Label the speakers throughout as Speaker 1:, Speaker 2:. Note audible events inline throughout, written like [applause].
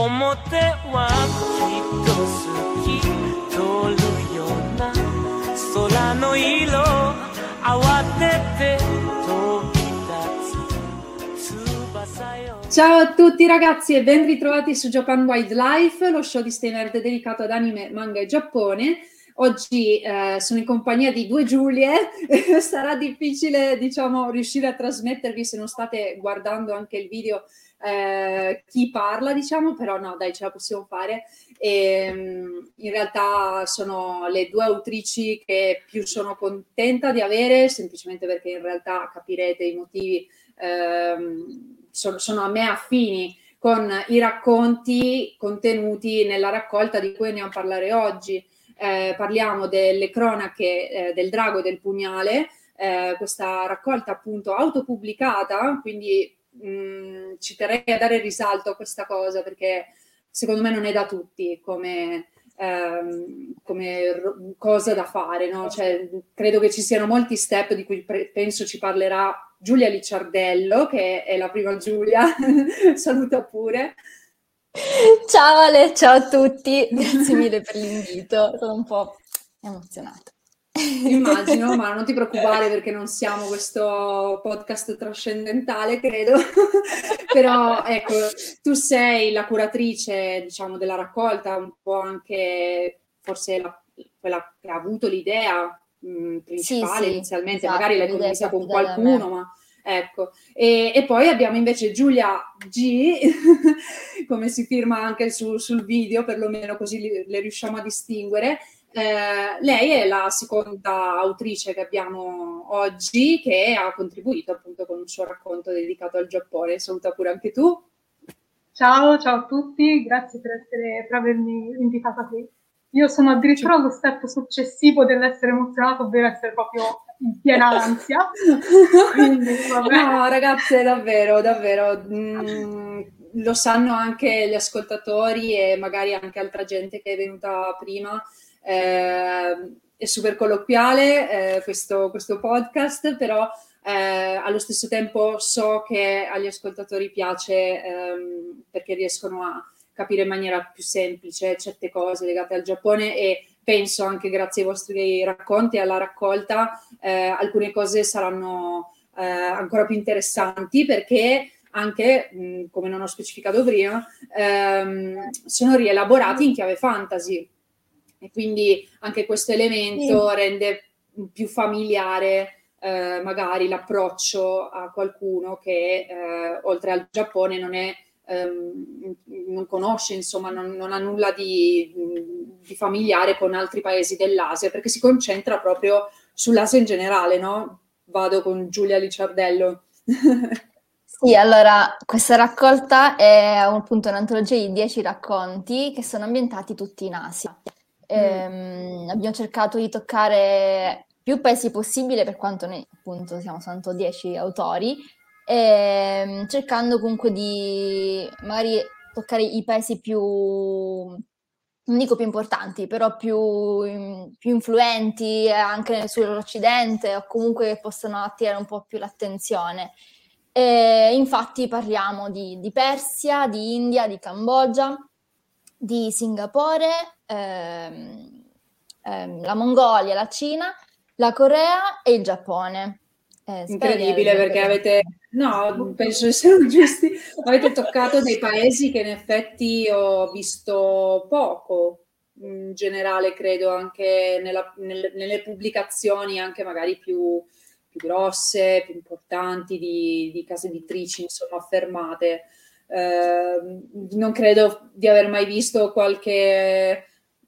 Speaker 1: 表はきっと好き通るような空の色慌てて飛び立つ翼よ
Speaker 2: Ciao a tutti ragazzi e ben ritrovati su Japan Wildlife, lo show di Stay Nerd dedicato ad anime, manga e Giappone. Oggi eh, sono in compagnia di due Giulie, [laughs] sarà difficile diciamo riuscire a trasmettervi se non state guardando anche il video eh, chi parla, diciamo, però no, dai, ce la possiamo fare. E, ehm, in realtà sono le due autrici che più sono contenta di avere, semplicemente perché in realtà capirete i motivi, ehm, sono, sono a me affini con i racconti contenuti nella raccolta di cui andiamo a parlare oggi. Eh, parliamo delle cronache eh, del drago e del pugnale, eh, questa raccolta appunto autopubblicata, quindi mm, ci terrei a dare risalto a questa cosa perché secondo me non è da tutti come, ehm, come r- cosa da fare. No? Cioè, credo che ci siano molti step di cui pre- penso ci parlerà Giulia Licciardello, che è la prima Giulia, [laughs] saluta pure.
Speaker 3: Ciao Ale, ciao a tutti, grazie mille per l'invito, sono un po' emozionata.
Speaker 2: Immagino, [laughs] ma non ti preoccupare perché non siamo questo podcast trascendentale, credo. [laughs] Però ecco, tu sei la curatrice, diciamo, della raccolta, un po' anche forse la, quella che ha avuto l'idea mh, principale sì, inizialmente, esatto, magari l'hai condivisa con qualcuno, ma ecco. E, e, poi abbiamo invece Giulia G, [laughs] come si firma anche su, sul video, perlomeno così le riusciamo a distinguere eh, lei è la seconda autrice che abbiamo oggi che ha contribuito appunto con un suo racconto dedicato al Giappone. Saluta pure anche tu.
Speaker 4: Ciao, ciao a tutti, grazie per, essere, per avermi invitata qui. Io sono addirittura allo step successivo dell'essere emozionato, ovvero essere proprio in piena ansia. [laughs]
Speaker 2: Quindi, no, ragazze, davvero, davvero. Mm, lo sanno anche gli ascoltatori e magari anche altra gente che è venuta prima eh, è super colloquiale eh, questo, questo, podcast, però eh, allo stesso tempo so che agli ascoltatori piace ehm, perché riescono a capire in maniera più semplice certe cose legate al Giappone e penso anche grazie ai vostri racconti e alla raccolta eh, alcune cose saranno eh, ancora più interessanti perché anche, mh, come non ho specificato prima, ehm, sono rielaborati in chiave fantasy. E quindi anche questo elemento sì. rende più familiare eh, magari l'approccio a qualcuno che eh, oltre al Giappone non è ehm, non conosce, insomma, non, non ha nulla di, di, familiare con altri paesi dell'Asia, perché si concentra proprio sull'Asia in generale, no? Vado con Giulia Licciardello. [laughs]
Speaker 3: Sì, allora, questa raccolta è appunto un'antologia di dieci racconti che sono ambientati tutti in Asia. Ehm, abbiamo cercato di toccare più paesi possibile per quanto ne appunto siamo soltanto 10 autori, ehm, cercando comunque di magari toccare i paesi più, non dico più importanti, però più, più influenti anche sull'Occidente o comunque che possano attirare un po' più l'attenzione. E infatti parliamo di, di Persia, di India, di Cambogia, di Singapore, ehm, ehm, la Mongolia, la Cina, la Corea e il Giappone.
Speaker 2: Eh, Incredibile perché avete No, penso che siano giusti. Avete toccato dei paesi che in effetti ho visto poco, in generale credo anche nella, nelle, nelle, pubblicazioni, anche magari più, più grosse, più importanti, di, di, case editrici, insomma, affermate. Eh, non credo di aver mai visto qualche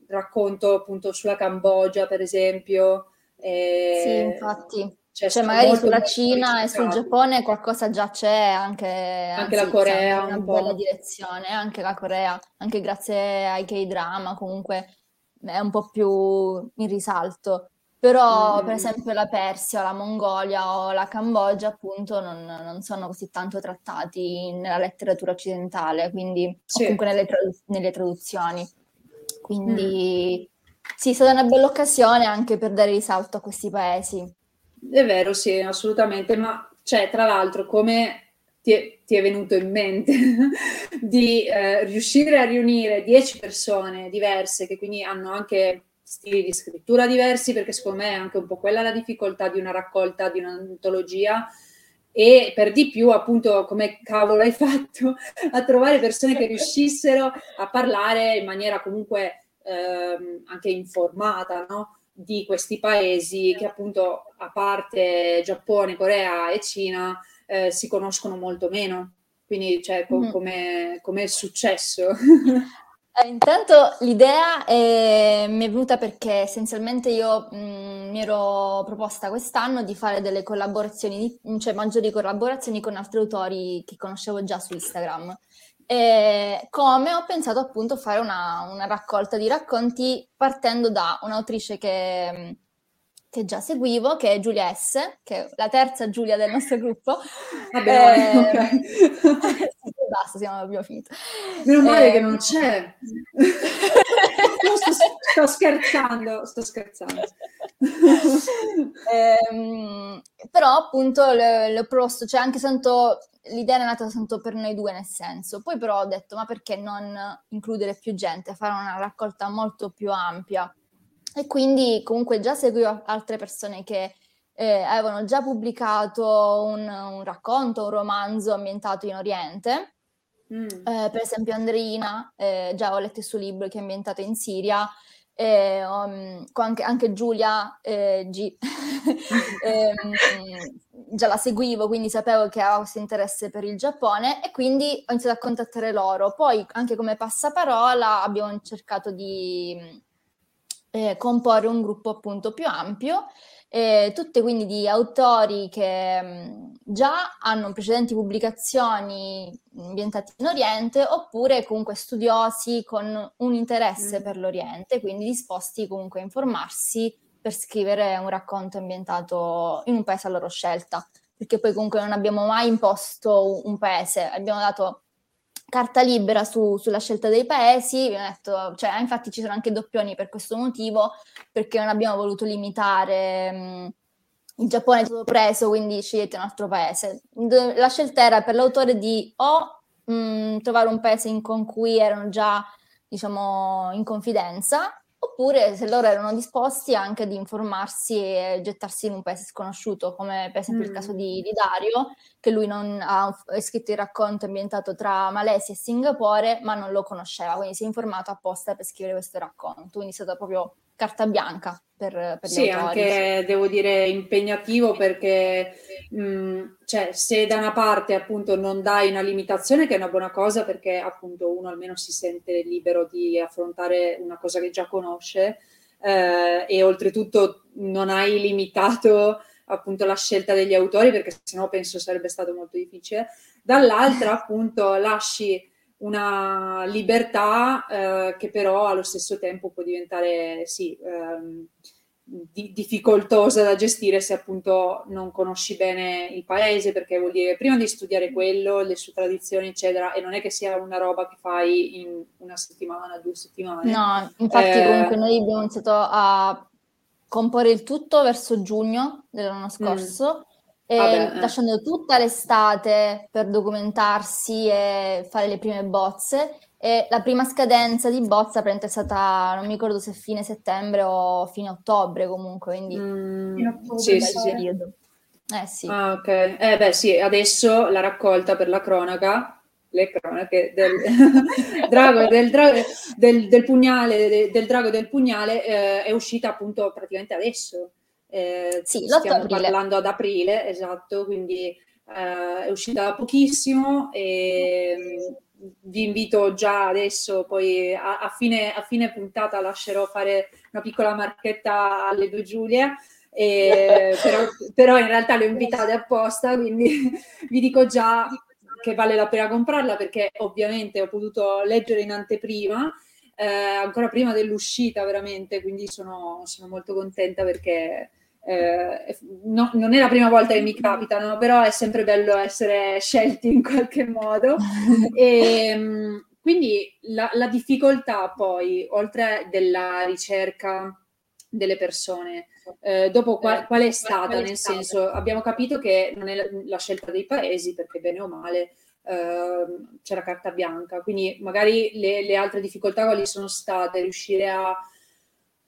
Speaker 2: racconto appunto sulla Cambogia, per esempio.
Speaker 3: Eh, sì, infatti. Cioè, cioè magari sulla Cina e sul Giappone qualcosa già c'è, anche,
Speaker 2: anche anzi, la Corea.
Speaker 3: Una bella direzione, anche la Corea, anche grazie ai K-drama comunque è un po' più in risalto. Però, mm. per esempio, la Persia, la Mongolia o la Cambogia, appunto, non, non sono così tanto trattati nella letteratura occidentale, quindi sì. comunque nelle, tradu- nelle, traduzioni. Quindi, mm. sì, è stata una bella occasione anche per dare risalto a questi paesi.
Speaker 2: È vero, sì, assolutamente, ma cioè, tra l'altro, come ti è, ti è venuto in mente [laughs] di eh, riuscire a riunire dieci persone diverse che quindi hanno anche stili di scrittura diversi, perché secondo me è anche un po' quella la difficoltà di una raccolta, di un'antologia, e per di più appunto come cavolo hai fatto a trovare persone che riuscissero a parlare in maniera comunque ehm, anche informata, no? di questi paesi che appunto a parte Giappone, Corea e Cina eh, si conoscono molto meno. Quindi cioè, co- mm. come è successo? [laughs]
Speaker 3: Eh, intanto l'idea è, mi è venuta perché essenzialmente io mh, mi ero proposta quest'anno di fare delle collaborazioni, cioè maggiori collaborazioni con altri autori che conoscevo già su Instagram. E come ho pensato appunto a fare una, una, raccolta di racconti partendo da un'autrice che, che, già seguivo, che è Giulia S., che è la terza Giulia del nostro gruppo. [laughs]
Speaker 2: Vabbè, eh, okay. [laughs]
Speaker 3: basta, siamo, abbiamo finito.
Speaker 2: Meno male eh, che non c'è. sto, sto, scherzando, sto scherzando.
Speaker 3: eh, però appunto le proposto, cioè anche tanto l'idea è nata tanto per noi due nel senso, poi però ho detto ma perché non includere più gente, fare una raccolta molto più ampia e quindi comunque già seguivo altre persone che eh, avevano già pubblicato un, un, racconto, un romanzo ambientato in Oriente, mm. eh, per esempio Andreina, eh, già ho letto il suo libro che è ambientato in Siria, eh, um, anche, anche, Giulia eh, G. [laughs] eh, già la seguivo, quindi sapevo che aveva questo interesse per il Giappone e quindi ho iniziato a contattare loro. Poi anche come passaparola abbiamo cercato di eh, comporre un gruppo appunto più ampio eh, tutte quindi di autori che mh, già hanno precedenti pubblicazioni ambientate in Oriente oppure comunque studiosi con un interesse mm. per l'Oriente, quindi disposti comunque a informarsi per scrivere un racconto ambientato in un paese a loro scelta, perché poi comunque non abbiamo mai imposto un paese, abbiamo dato carta libera su, sulla scelta dei paesi, detto, cioè, infatti ci sono anche doppioni per questo motivo, perché non abbiamo voluto limitare mh, il Giappone è stato preso, quindi scegliete un altro paese. La scelta era per l'autore di o mh, trovare un paese in, con cui erano già, diciamo, in confidenza, oppure se loro erano disposti anche di informarsi e gettarsi in un paese sconosciuto, come per esempio mm. il caso di, di, Dario, che lui non ha scritto il racconto ambientato tra Malesia e Singapore, ma non lo conosceva, quindi si è informato apposta per scrivere questo racconto, quindi è stata proprio carta bianca per, per
Speaker 2: sì, anche devo dire impegnativo perché mh, cioè, se da una parte appunto non dai una limitazione, che è una buona cosa perché appunto uno almeno si sente libero di affrontare una cosa che già conosce eh, e oltretutto non hai limitato appunto la scelta degli autori perché sennò penso sarebbe stato molto difficile. Dall'altra appunto lasci una libertà eh, che però allo stesso tempo può diventare sì, ehm, di- difficoltosa da gestire se appunto non conosci bene il paese, perché vuol dire prima di studiare quello, le sue tradizioni, eccetera, e non è che sia una roba che fai in una settimana, due settimane.
Speaker 3: No, infatti eh... comunque noi abbiamo iniziato a comporre il tutto verso giugno dell'anno mm. scorso. Mm e Vabbè, eh. lasciando tutta l'estate per documentarsi e fare le prime bozze. E la prima scadenza di bozza è stata, non mi ricordo se fine settembre o fine ottobre comunque, quindi
Speaker 2: mm, sì, sì,
Speaker 3: periodo. Eh sì.
Speaker 2: Ah, ok. Eh beh sì, adesso la raccolta per la cronaca, le cronache del [laughs] drago, del, drago, del, del pugnale, del, del drago del pugnale eh, è uscita appunto praticamente adesso. Eh,
Speaker 3: Sì, l'8
Speaker 2: stiamo
Speaker 3: aprile.
Speaker 2: parlando ad aprile, esatto, quindi eh, è uscita da pochissimo e mm, vi invito già adesso, poi a, a fine, a fine puntata lascerò fare una piccola marchetta alle due Giulie, e- [laughs] però, però in realtà le ho invitate apposta, quindi [laughs] vi dico già che vale la pena comprarla perché ovviamente ho potuto leggere in anteprima, eh, ancora prima dell'uscita veramente, quindi sono, sono molto contenta perché eh, no- non è la prima volta che mi capitano, però è sempre bello essere scelti in qualche modo. [laughs] E, mh, quindi la, la difficoltà poi, oltre della ricerca delle persone, eh, dopo qual, qual è stata? Nel senso, abbiamo capito che non è la, la scelta dei paesi, perché bene o male ehm, c'è la carta bianca, quindi magari le, le altre difficoltà quali sono state? Riuscire a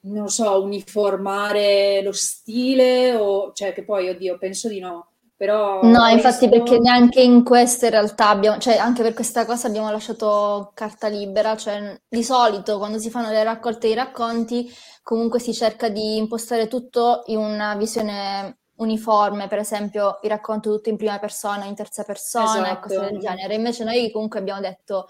Speaker 2: non so, uniformare lo stile o cioè che poi, oddio, penso di no, però
Speaker 3: No, infatti
Speaker 2: questo-
Speaker 3: perché neanche in questo in realtà abbiamo, cioè anche per questa cosa abbiamo lasciato carta libera, cioè di solito quando si fanno le raccolte di racconti comunque si cerca di impostare tutto in una visione uniforme, per esempio il racconto tutto in prima persona, in terza persona e cose
Speaker 2: Esatto.
Speaker 3: del genere. Invece noi comunque abbiamo detto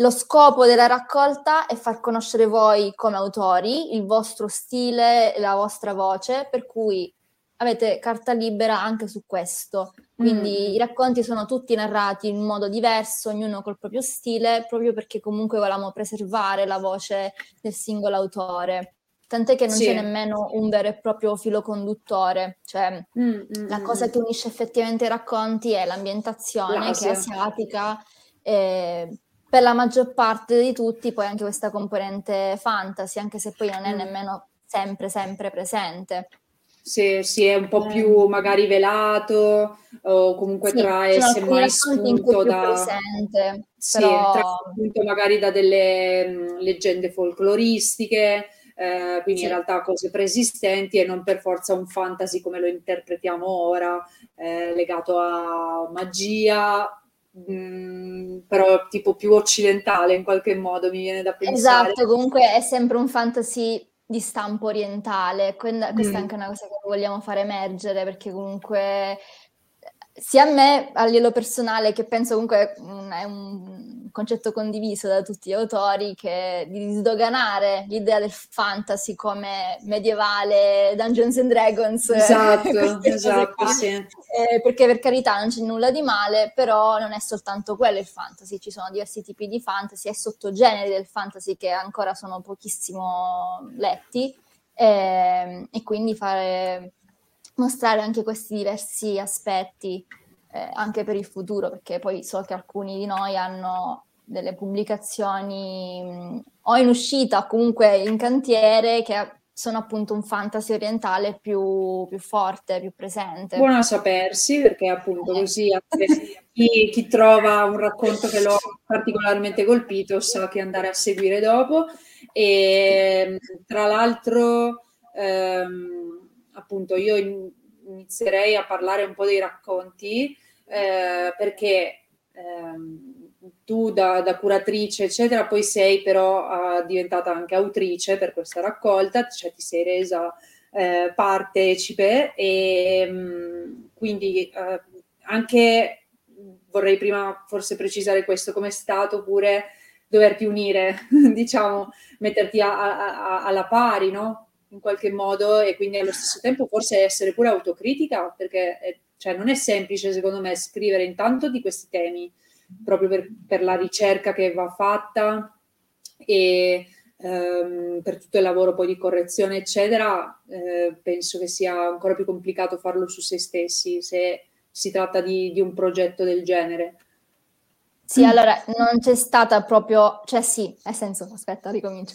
Speaker 3: lo scopo della raccolta è far conoscere voi come autori, il vostro stile, la vostra voce, per cui avete carta libera anche su questo. Quindi
Speaker 2: Mm.
Speaker 3: i racconti sono tutti narrati in modo diverso, ognuno col proprio stile, proprio perché comunque volevamo preservare la voce del singolo autore. Tant'è che non
Speaker 2: Sì.
Speaker 3: c'è nemmeno un vero e proprio filo conduttore, cioè
Speaker 2: Mm, mm,
Speaker 3: la
Speaker 2: mm,
Speaker 3: cosa
Speaker 2: mm.
Speaker 3: che unisce effettivamente i racconti è l'ambientazione, che è
Speaker 2: L'Asia.
Speaker 3: asiatica, e per la maggior parte di tutti poi anche questa componente fantasy, anche se poi non è
Speaker 2: Mm.
Speaker 3: nemmeno sempre, sempre presente.
Speaker 2: Se si è un po'
Speaker 3: Eh.
Speaker 2: più magari velato o comunque
Speaker 3: Sì,
Speaker 2: trae semmai spunto da...
Speaker 3: presente,
Speaker 2: Sì,
Speaker 3: però
Speaker 2: trae spunto magari da delle mh, leggende folcloristiche, eh, quindi
Speaker 3: Sì.
Speaker 2: in realtà cose preesistenti e non per forza un fantasy come lo interpretiamo ora, eh, legato a magia, mh, però tipo più occidentale in qualche modo, mi viene da pensare.
Speaker 3: Esatto, comunque è sempre un fantasy di stampo orientale, questa è
Speaker 2: Mm.
Speaker 3: anche una cosa che vogliamo fare emergere perché comunque sia a me a livello personale che penso comunque mm, è un concetto condiviso da tutti gli autori che di sdoganare l'idea del fantasy come medievale Dungeons and Dragons. [laughs]
Speaker 2: Esatto, esatto, sì.
Speaker 3: Eh, perché per carità non c'è nulla di male, però non è soltanto quello il fantasy, ci sono diversi tipi di fantasy e sottogeneri del fantasy che ancora sono pochissimo letti ehm, e quindi fare, mostrare anche questi diversi aspetti eh, anche per il futuro, perché poi so che alcuni di noi hanno delle pubblicazioni mh, o in uscita o comunque in cantiere che sono appunto un fantasy orientale più, più forte, più presente.
Speaker 2: Buono a sapersi perché appunto
Speaker 3: Eh.
Speaker 2: così chi, chi trova un racconto che lo ha particolarmente colpito sa che andare a seguire dopo e tra l'altro ehm, appunto io in- inizierei a parlare un po' dei racconti eh, perché ehm, tu da, da curatrice eccetera poi sei però eh, diventata anche autrice per questa raccolta cioè ti sei resa eh, partecipe e mh, quindi eh, anche vorrei prima forse precisare questo, come è stato pure doverti unire, [laughs] diciamo, metterti a- a- a- alla pari, no? In qualche modo e quindi allo stesso tempo forse essere pure autocritica, perché eh, cioè, non è semplice secondo me scrivere intanto di questi temi, proprio per, per la ricerca che va fatta e ehm, per tutto il lavoro poi di correzione, eccetera, eh, penso che sia ancora più complicato farlo su se stessi se si tratta di, di un progetto del genere.
Speaker 3: Sì, allora non c'è stata proprio, cioè sì, nel senso, aspetta, ricomincio.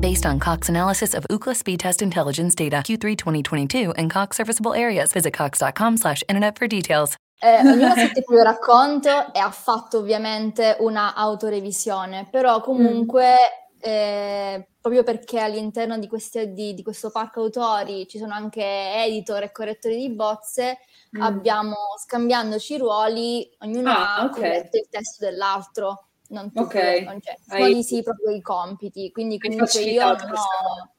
Speaker 5: Based on Cox analysis of Ookla speed test intelligence data Q3 2022 and Cox serviceable areas, visit cox.com slash internet for details.
Speaker 3: Eh, ognuno il proprio racconto e ha fatto ovviamente una autorevisione, però comunque eh, proprio perché all'interno di, questi, di, di, questo parco autori ci sono anche editor e correttori di bozze, mm. abbiamo scambiandoci i ruoli, ognuno ah, ha okay. corretto il testo dell'altro, non tutti, okay. non c'è, Hai... sì proprio i compiti, quindi comunque io non ho...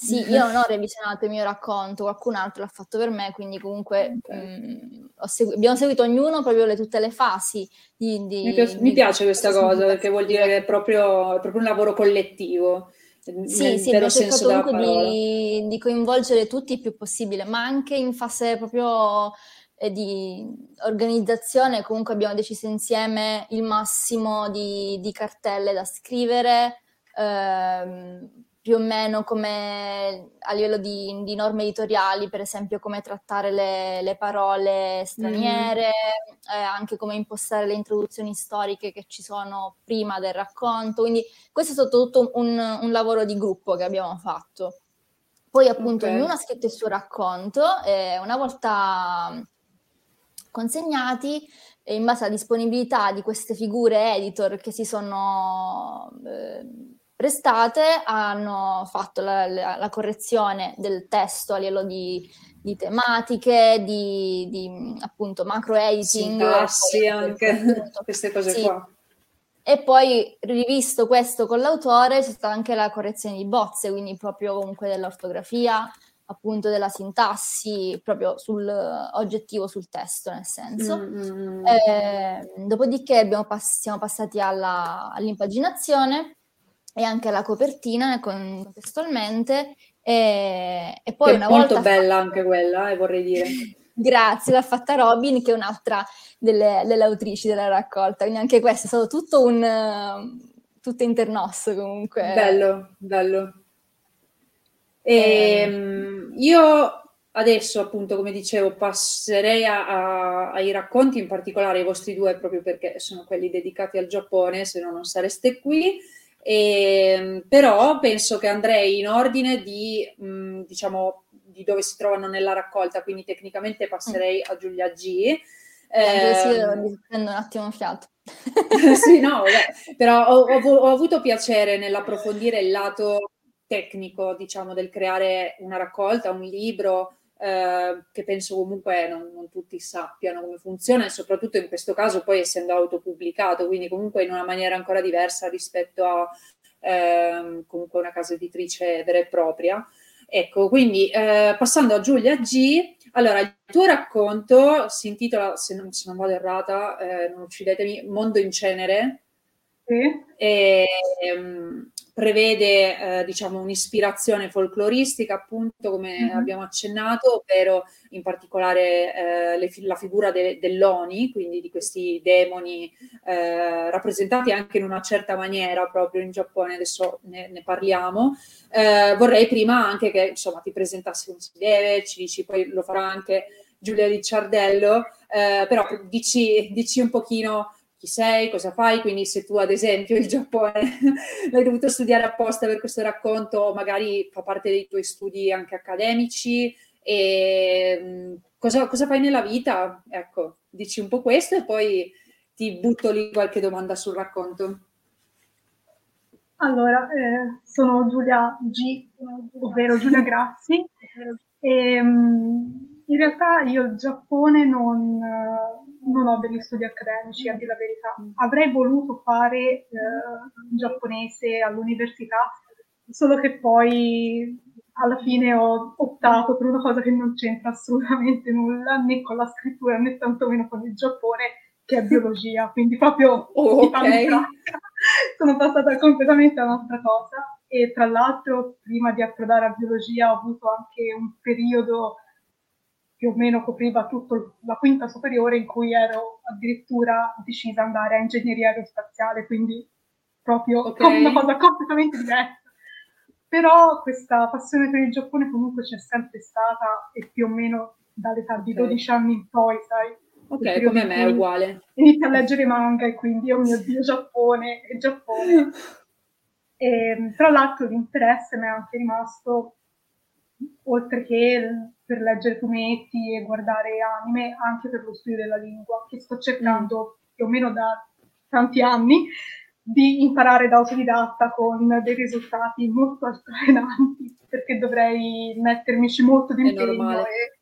Speaker 3: Sì, io non ho revisionato il mio racconto, qualcun altro l'ha fatto per me, quindi comunque okay. mh, segu- abbiamo seguito ognuno proprio le, tutte le fasi. Di, di,
Speaker 2: mi, piace,
Speaker 3: di,
Speaker 2: mi piace questa cosa perché vuol dire che è proprio, è proprio un lavoro collettivo.
Speaker 3: Sì, sì, abbiamo cercato comunque di, di, coinvolgere tutti il più possibile, ma anche in fase proprio di organizzazione, comunque abbiamo deciso insieme il massimo di, di cartelle da scrivere. Ehm, più o meno come a livello di, di norme editoriali, per esempio come trattare le, le parole straniere, mm. eh, anche come impostare le introduzioni storiche che ci sono prima del racconto. Quindi questo è stato tutto un, un lavoro di gruppo che abbiamo fatto. Poi appunto okay. ognuno ha scritto il suo racconto e una volta consegnati, in base alla disponibilità di queste figure editor che si sono... Eh, prestate hanno fatto la, la, la correzione del testo a livello di, di tematiche, di, di, appunto macro editing.
Speaker 2: Sintassi anche, appunto. queste cose sì. qua.
Speaker 3: E poi rivisto questo con l'autore c'è stata anche la correzione di bozze, quindi proprio comunque dell'ortografia, appunto della sintassi, proprio sul oggettivo sul testo, nel senso. Mm-hmm. Eh, dopodiché pass- siamo passati alla, all'impaginazione e anche la copertina contestualmente. E, e poi
Speaker 2: che
Speaker 3: una
Speaker 2: è molto bella fatta... anche quella, eh, vorrei dire. [laughs]
Speaker 3: Grazie, l'ha fatta Robin, che è un'altra delle, delle, autrici della raccolta. Quindi anche questo è stato tutto un tutto internosso comunque.
Speaker 2: Bello, bello. E, ehm, io adesso, appunto, come dicevo, passerei a, a, ai racconti, in particolare i vostri due, proprio perché sono quelli dedicati al Giappone, se no non sareste qui. E, ehm, però penso che andrei in ordine di, mh, diciamo, di dove si trovano nella raccolta, quindi tecnicamente passerei a Giulia G.
Speaker 3: Eh, sì, prendo un attimo fiato. [laughs]
Speaker 2: sì, no, vabbè. però ho, ho, ho, avuto piacere nell'approfondire il lato tecnico, diciamo, del creare una raccolta, un libro, eh, che penso comunque non, non, tutti sappiano come funziona e soprattutto in questo caso poi essendo autopubblicato, quindi comunque in una maniera ancora diversa rispetto a eh, comunque una casa editrice vera e propria. Ecco, quindi eh, passando a Giulia G, allora il tuo racconto si intitola, se non, se non vado errata, eh, non uccidetemi, Mondo in cenere. Sì. E, um, prevede eh, diciamo un'ispirazione folcloristica appunto come mm-hmm. abbiamo accennato ovvero in particolare eh, le, la figura de, dell'Oni quindi di questi demoni eh, rappresentati anche in una certa maniera proprio in Giappone adesso ne, ne parliamo eh, vorrei prima anche che insomma ti presentassi come si deve ci dici poi lo farà anche Giulia Ricciardello eh, però dici, dici un pochino chi sei, cosa fai, quindi se tu ad esempio il Giappone [laughs] l'hai dovuto studiare apposta per questo racconto, magari fa parte dei tuoi studi anche accademici, e cosa, cosa fai nella vita? Ecco, dici un po' questo e poi ti butto lì qualche domanda sul racconto.
Speaker 4: Allora, eh, sono Giulia G, ovvero Giulia Grassi, [laughs] e in realtà io il Giappone non, non ho degli studi accademici, a dire la verità. Avrei voluto fare eh, giapponese all'università, solo che poi alla fine ho optato per una cosa che non c'entra assolutamente nulla né con la scrittura né tantomeno con il Giappone, che è biologia, [laughs] quindi proprio oh, okay. sono passata completamente a un'altra cosa e tra l'altro prima di approdare a biologia ho avuto anche un periodo più o meno copriva tutta la quinta superiore in cui ero addirittura decisa ad andare a ingegneria aerospaziale, quindi proprio okay. una cosa completamente diversa. Però questa passione per il Giappone comunque c'è sempre stata e più o meno dall'età di 12 anni in poi, sai,
Speaker 2: Ok, come me è uguale.
Speaker 4: Inizia a leggere manga e quindi, oh mio Dio, Giappone e Giappone. e, [laughs] ehm, tra l'altro l'interesse mi è anche rimasto, oltre che per leggere fumetti e guardare anime, anche per lo studio della lingua, che sto cercando mm. più o meno da tanti anni di imparare da autodidatta con dei risultati molto altalenanti, perché dovrei mettermici molto di impegno e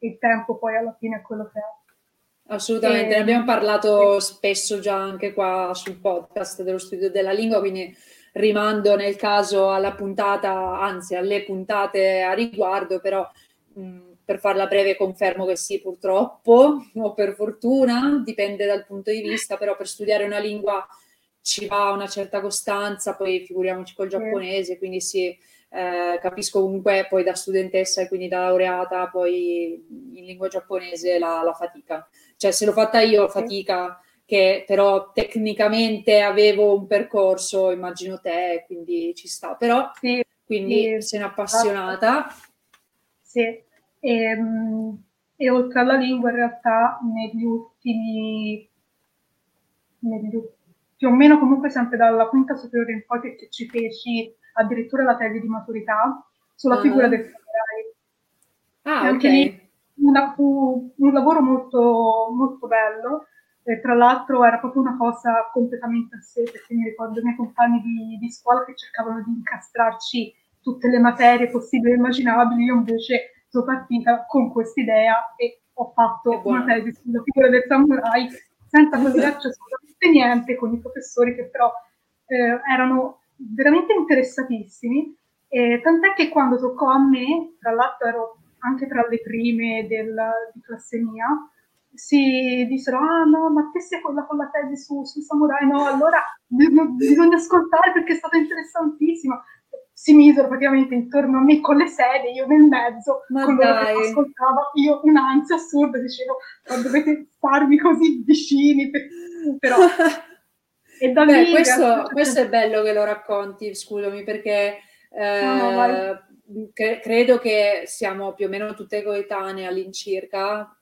Speaker 4: il tempo poi alla fine è quello che è.
Speaker 2: Assolutamente, e... ne abbiamo parlato spesso già anche qua sul podcast dello studio della lingua, quindi rimando nel caso alla puntata, anzi alle puntate a riguardo, però per farla breve confermo che sì, purtroppo o per fortuna, dipende dal punto di vista, però per studiare una lingua ci va una certa costanza, poi figuriamoci col giapponese, quindi sì, eh, capisco comunque poi da studentessa e quindi da laureata poi in lingua giapponese la, la fatica. Cioè se l'ho fatta io fatica, che però tecnicamente avevo un percorso, immagino te, quindi ci sta, però sì, quindi sì, sei un'appassionata.
Speaker 4: Sì, e, ehm, e oltre alla lingua in realtà negli ultimi, negli ultimi più o meno comunque sempre dalla quinta superiore in poi che ci feci addirittura la tesi di maturità sulla uh-huh. figura del samurai.
Speaker 2: Ah, anche okay. lì
Speaker 4: una, fu un lavoro molto, molto bello. E tra l'altro era proprio una cosa completamente a sé, perché mi ricordo i miei compagni di, di scuola che cercavano di incastrarci tutte le materie possibili e immaginabili, io invece sono partita con quest'idea e ho fatto una tesi sulla figura del samurai senza [laughs] collegarci assolutamente niente con i professori che però eh, erano veramente interessatissimi, eh, tant'è che quando toccò a me, tra l'altro ero anche tra le prime del, di classe mia, si dissero, ah no, ma te sei quella con la tesi su, su Samurai, no, allora bisogna ascoltare perché è stata interessantissima. Si misero praticamente intorno a me con le sedie, io nel mezzo, ma con loro che ascoltava, io un'ansia assurda, dicevo, ma dovete starmi così vicini, però... [laughs]
Speaker 2: e da Beh, lì, questo, questo, è bello che lo racconti, scusami, perché eh, no, no, cre- credo che siamo più o meno tutte coetanee all'incirca,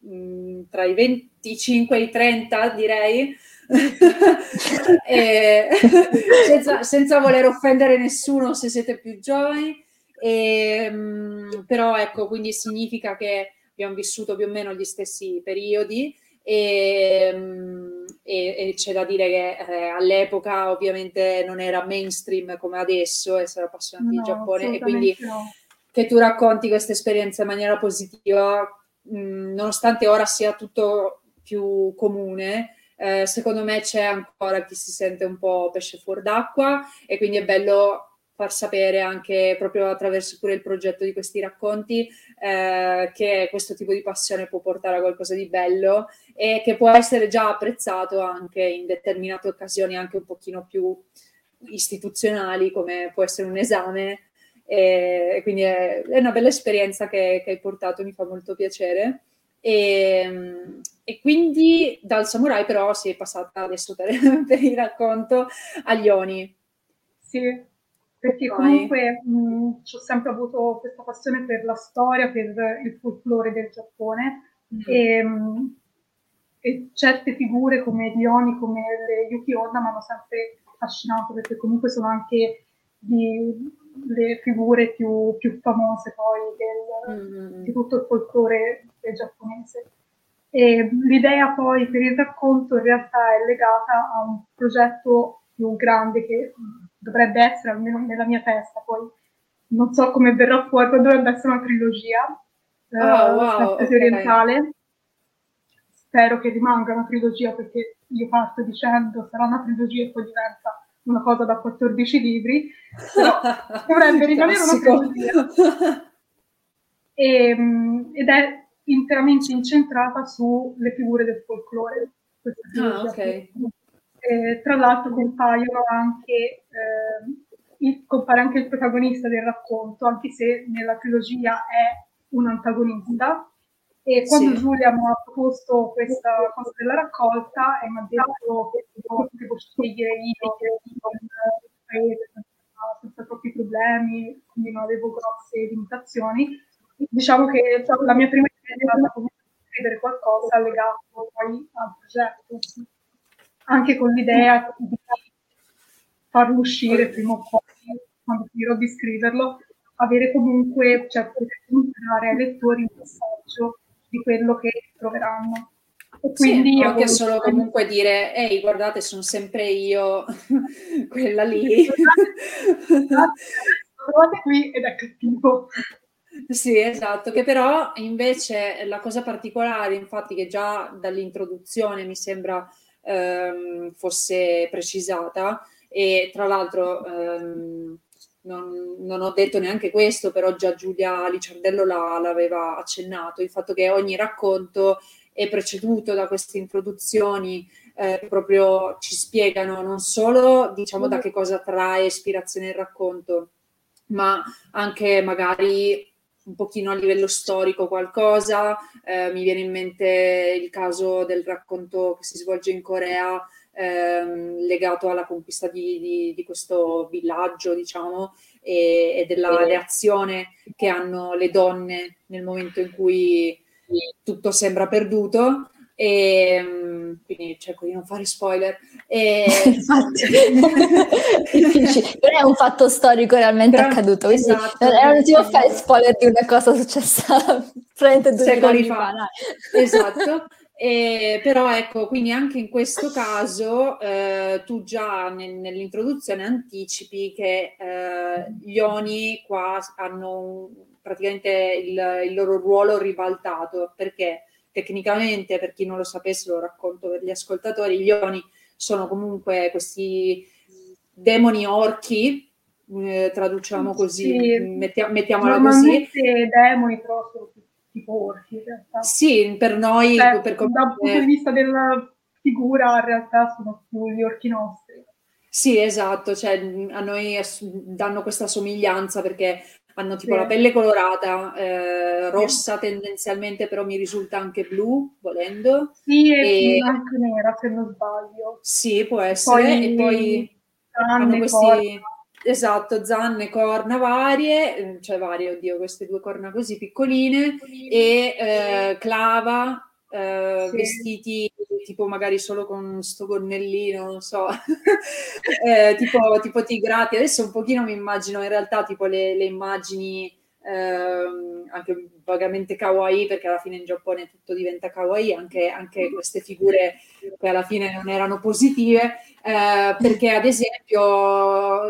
Speaker 2: mh, mm, tra i 25 e i 30 direi, [laughs] senza, senza, voler offendere nessuno se siete più giovani, e, mh, però ecco, quindi significa che abbiamo vissuto più o meno gli stessi periodi. E, ehm, e, e c'è da dire che eh, all'epoca ovviamente non era mainstream come adesso essere appassionati no, di Giappone. E quindi no. che tu racconti questa esperienza in maniera positiva, mh, nonostante ora sia tutto più comune, eh, secondo me c'è ancora chi si sente un po' pesce fuori d'acqua e quindi è bello far sapere anche proprio attraverso pure il progetto di questi racconti eh, che questo tipo di passione può portare a qualcosa di bello e che può essere già apprezzato anche in determinate occasioni anche un pochino più istituzionali come può essere un esame e quindi è, è una bella esperienza che, che, hai portato, mi fa molto piacere. E, e, quindi dal samurai però si è passata adesso per, [laughs] per il racconto agli oni.
Speaker 4: Sì, perché comunque mh, ho sempre avuto questa passione per la storia, per il folklore del Giappone mm. e, mh, e, certe figure come gli Oni, come le Yuki Onna mi hanno sempre affascinato perché comunque sono anche di, le figure più, più famose poi del, mm. di tutto il folklore del giapponese. E l'idea poi per il racconto in realtà è legata a un progetto più grande che dovrebbe essere almeno nella mia testa, poi non so come verrà fuori, però dovrebbe essere una trilogia
Speaker 2: oh, uh, wow, okay.
Speaker 4: orientale. Spero che rimanga una trilogia perché io parto dicendo sarà una trilogia e poi diventa una cosa da 14 libri, però [laughs] dovrebbe rimanere una trilogia. E, ehm, ed è interamente incentrata sulle figure del folklore.
Speaker 2: Ah, ok.
Speaker 4: Eh, tra l'altro compaiono anche, eh, compare anche il protagonista del racconto, anche se nella trilogia è un antagonista. E quando sì. Giulia mi ha proposto questa cosa della raccolta e mi ha detto che potevo scegliere io il paese senza troppi problemi, quindi non avevo grosse limitazioni, diciamo che la mia prima stata scrivere qualcosa legato poi al progetto, anche con l'idea di farlo uscire prima o poi, quando finirò di scriverlo, avere comunque, cioè poter dare ai lettori un messaggio di quello che troveranno.
Speaker 2: E quindi sì, anche solo comunque dire, ehi, guardate, sono sempre io, [laughs] quella lì.
Speaker 4: Trovate qui ed è cattivo.
Speaker 2: Sì, esatto, che però invece la cosa particolare, infatti, che già dall'introduzione mi sembra ehm, fosse precisata, e tra l'altro ehm, non, non, ho detto neanche questo, però già Giulia Licciardello la, l'aveva accennato, il fatto che ogni racconto è preceduto da queste introduzioni, eh, proprio ci spiegano non solo diciamo da che cosa trae ispirazione il racconto, ma anche magari un pochino a livello storico qualcosa. Eh, mi viene in mente il caso del racconto che si svolge in Corea ehm, legato alla conquista di, di, di, questo villaggio, diciamo, e, e della reazione che hanno le donne nel momento in cui tutto sembra perduto. E, ehm, quindi cerco di non fare spoiler. E... [laughs] [laughs]
Speaker 3: Però è un fatto storico realmente Però, accaduto, esatto, non si può fare spoiler di una cosa successa [laughs] praticamente due secoli fa. fa.
Speaker 2: Esatto. Eh, però ecco, quindi anche in questo caso eh, tu già nel, nell'introduzione anticipi che eh, gli Oni qua hanno un, praticamente il, il, loro ruolo ribaltato, perché tecnicamente, per chi non lo sapesse, lo racconto per gli ascoltatori, gli Oni sono comunque questi demoni orchi, eh, traduciamo così, sì, mettia, mettiamola così.
Speaker 4: demoni però sono tipo orchi in realtà.
Speaker 2: Sì, per noi... Cioè,
Speaker 4: per come... Dal punto di vista della figura in realtà sono più gli orchi nostri.
Speaker 2: Sì, esatto, cioè a noi danno questa somiglianza perché hanno tipo sì. la pelle colorata, eh, rossa tendenzialmente, però mi risulta anche blu, volendo.
Speaker 4: Sì, e anche nera se non sbaglio.
Speaker 2: Sì, può essere. Poi, e poi hanno questi... Esatto, zanne, corna varie, eh, cioè varie, oddio, queste due corna così piccoline, e eh, clava, eh, sì. vestiti tipo magari solo con sto gonnellino, non so, [laughs] eh, tipo, tipo tigrati. Adesso un pochino mi immagino in realtà tipo le, le immagini ehm, anche vagamente kawaii, perché alla fine in Giappone tutto diventa kawaii, anche, anche queste figure che alla fine non erano positive, eh, perché ad esempio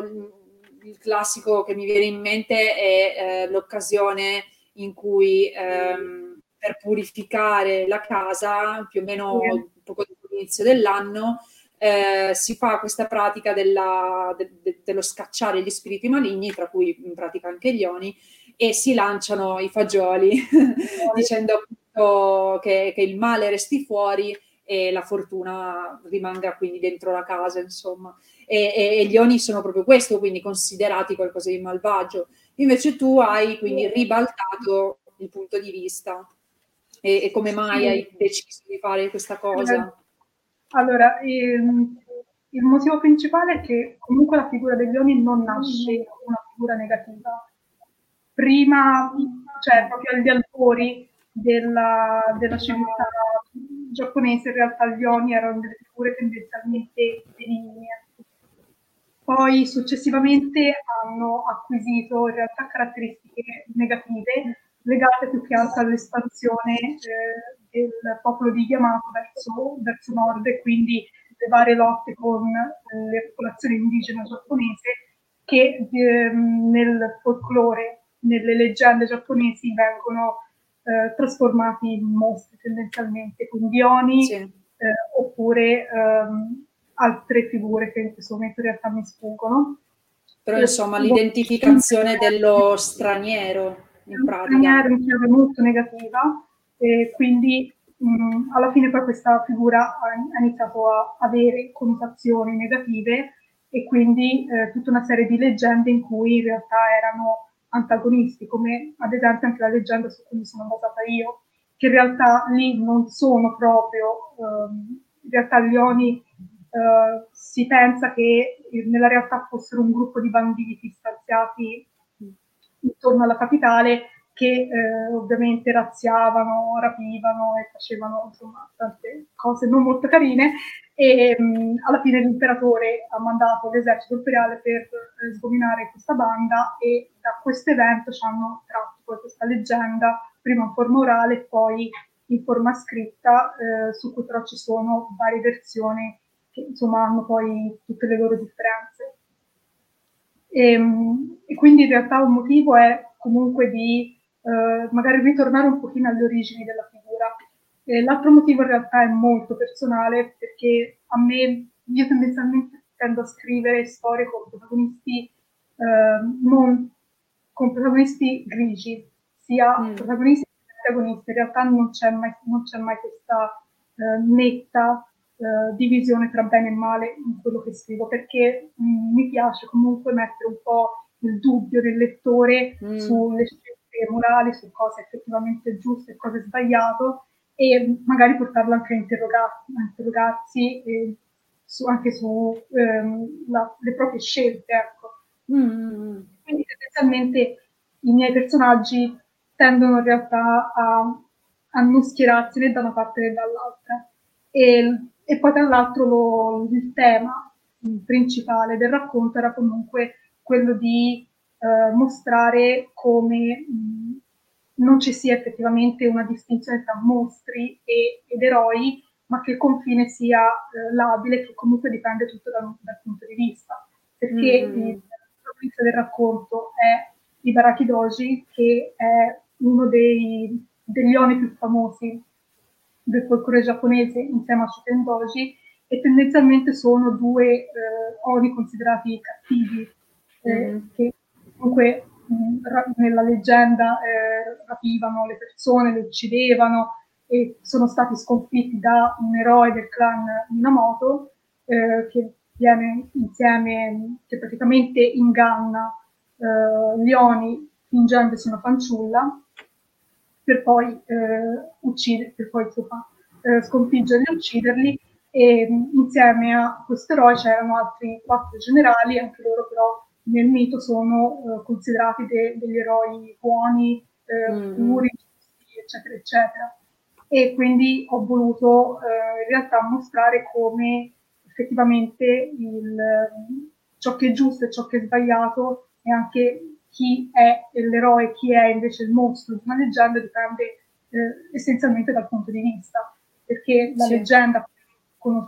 Speaker 2: il classico che mi viene in mente è eh, l'occasione in cui ehm, per purificare la casa, più o meno poco dopo l'inizio dell'anno, eh, si fa questa pratica della, de, de, dello scacciare gli spiriti maligni, tra cui in pratica anche gli oni, e si lanciano i fagioli [laughs] dicendo appunto che, che il male resti fuori e la fortuna rimanga quindi dentro la casa, insomma e, e, gli oni sono proprio questo, quindi considerati qualcosa di malvagio. Invece tu hai quindi ribaltato il punto di vista. E, e come mai hai deciso di fare questa cosa?
Speaker 4: Allora, ehm, il motivo principale è che comunque la figura degli oni non nasce una figura negativa. Prima, cioè proprio agli albori della, della civiltà giapponese, in realtà gli oni erano delle figure tendenzialmente benigne poi successivamente hanno acquisito in realtà caratteristiche negative legate più che altro all'espansione eh, del popolo di Yamato verso, verso nord e quindi le varie lotte con le popolazioni indigene giapponese che eh, nel folklore, nelle leggende giapponesi vengono eh, trasformati in mostri tendenzialmente, quindi oni sì. Eh, oppure ehm, altre figure che in questo momento in realtà mi sfuggono.
Speaker 2: Però insomma l'identificazione dello straniero in pratica. Straniero
Speaker 4: in chiave molto negativa e quindi mh, alla fine poi questa figura ha, iniziato a avere connotazioni negative e quindi eh, tutta una serie di leggende in cui in realtà erano antagonisti, come ad esempio anche la leggenda su cui mi sono basata io, che in realtà lì non sono proprio, ehm, in realtà gli oni eh, si pensa che nella realtà fossero un gruppo di banditi stanziati intorno alla capitale che eh, ovviamente razziavano, rapivano e facevano insomma tante cose non molto carine e mh, alla fine l'imperatore ha mandato l'esercito imperiale per eh, sgominare questa banda e da questo evento ci hanno tratto poi questa leggenda, prima in forma orale e poi in forma scritta, eh, su cui però ci sono varie versioni che insomma hanno poi tutte le loro differenze. E, e quindi in realtà un motivo è comunque di eh, magari ritornare un pochino alle origini della figura. E l'altro motivo in realtà è molto personale perché a me, io tendenzialmente tendo a scrivere storie con protagonisti eh, non con protagonisti grigi, sia mm. protagonisti che protagonisti. In realtà non c'è mai, non c'è mai questa eh, netta eh, divisione tra bene e male in quello che scrivo, perché mh, mm, mi piace comunque mettere un po' il dubbio del lettore mm. sulle scelte morali, su cosa è effettivamente giusto e cosa è sbagliato e magari portarlo anche a, interrogarsi, a interrogarsi eh, su, anche sulle ehm, proprie scelte. Ecco. Mm. Quindi tendenzialmente i miei personaggi tendono in realtà a, a non schierarsi né da una parte né dall'altra. E, e poi tra l'altro lo, il tema principale del racconto era comunque quello di eh, mostrare come mh, non ci sia effettivamente una distinzione tra mostri e, ed eroi, ma che il confine sia eh, labile, che comunque dipende tutto dal, dal punto di vista. Perché mm. il protagonista del racconto è Ibaraki Doji, che è uno dei, degli oni più famosi del folklore giapponese insieme a Shuten Doji, e tendenzialmente sono due eh, oni considerati cattivi, eh, mm. che comunque mh, nella leggenda eh, rapivano le persone, le uccidevano e sono stati sconfitti da un eroe del clan Minamoto eh, che viene insieme, che praticamente inganna eh, Leoni fingendosi una fanciulla per poi, eh, uccide, per poi insomma, eh, sconfiggerli e ucciderli e insieme a questo eroe c'erano altri quattro generali, anche loro però nel mito sono uh, considerati de- degli eroi buoni, eh, mm. puri, eccetera, eccetera. E quindi ho voluto eh, in realtà mostrare come effettivamente il, ciò che è giusto e ciò che è sbagliato e anche chi è l'eroe, chi è invece il mostro una leggenda dipende eh, essenzialmente dal punto di vista, perché la sì. leggenda,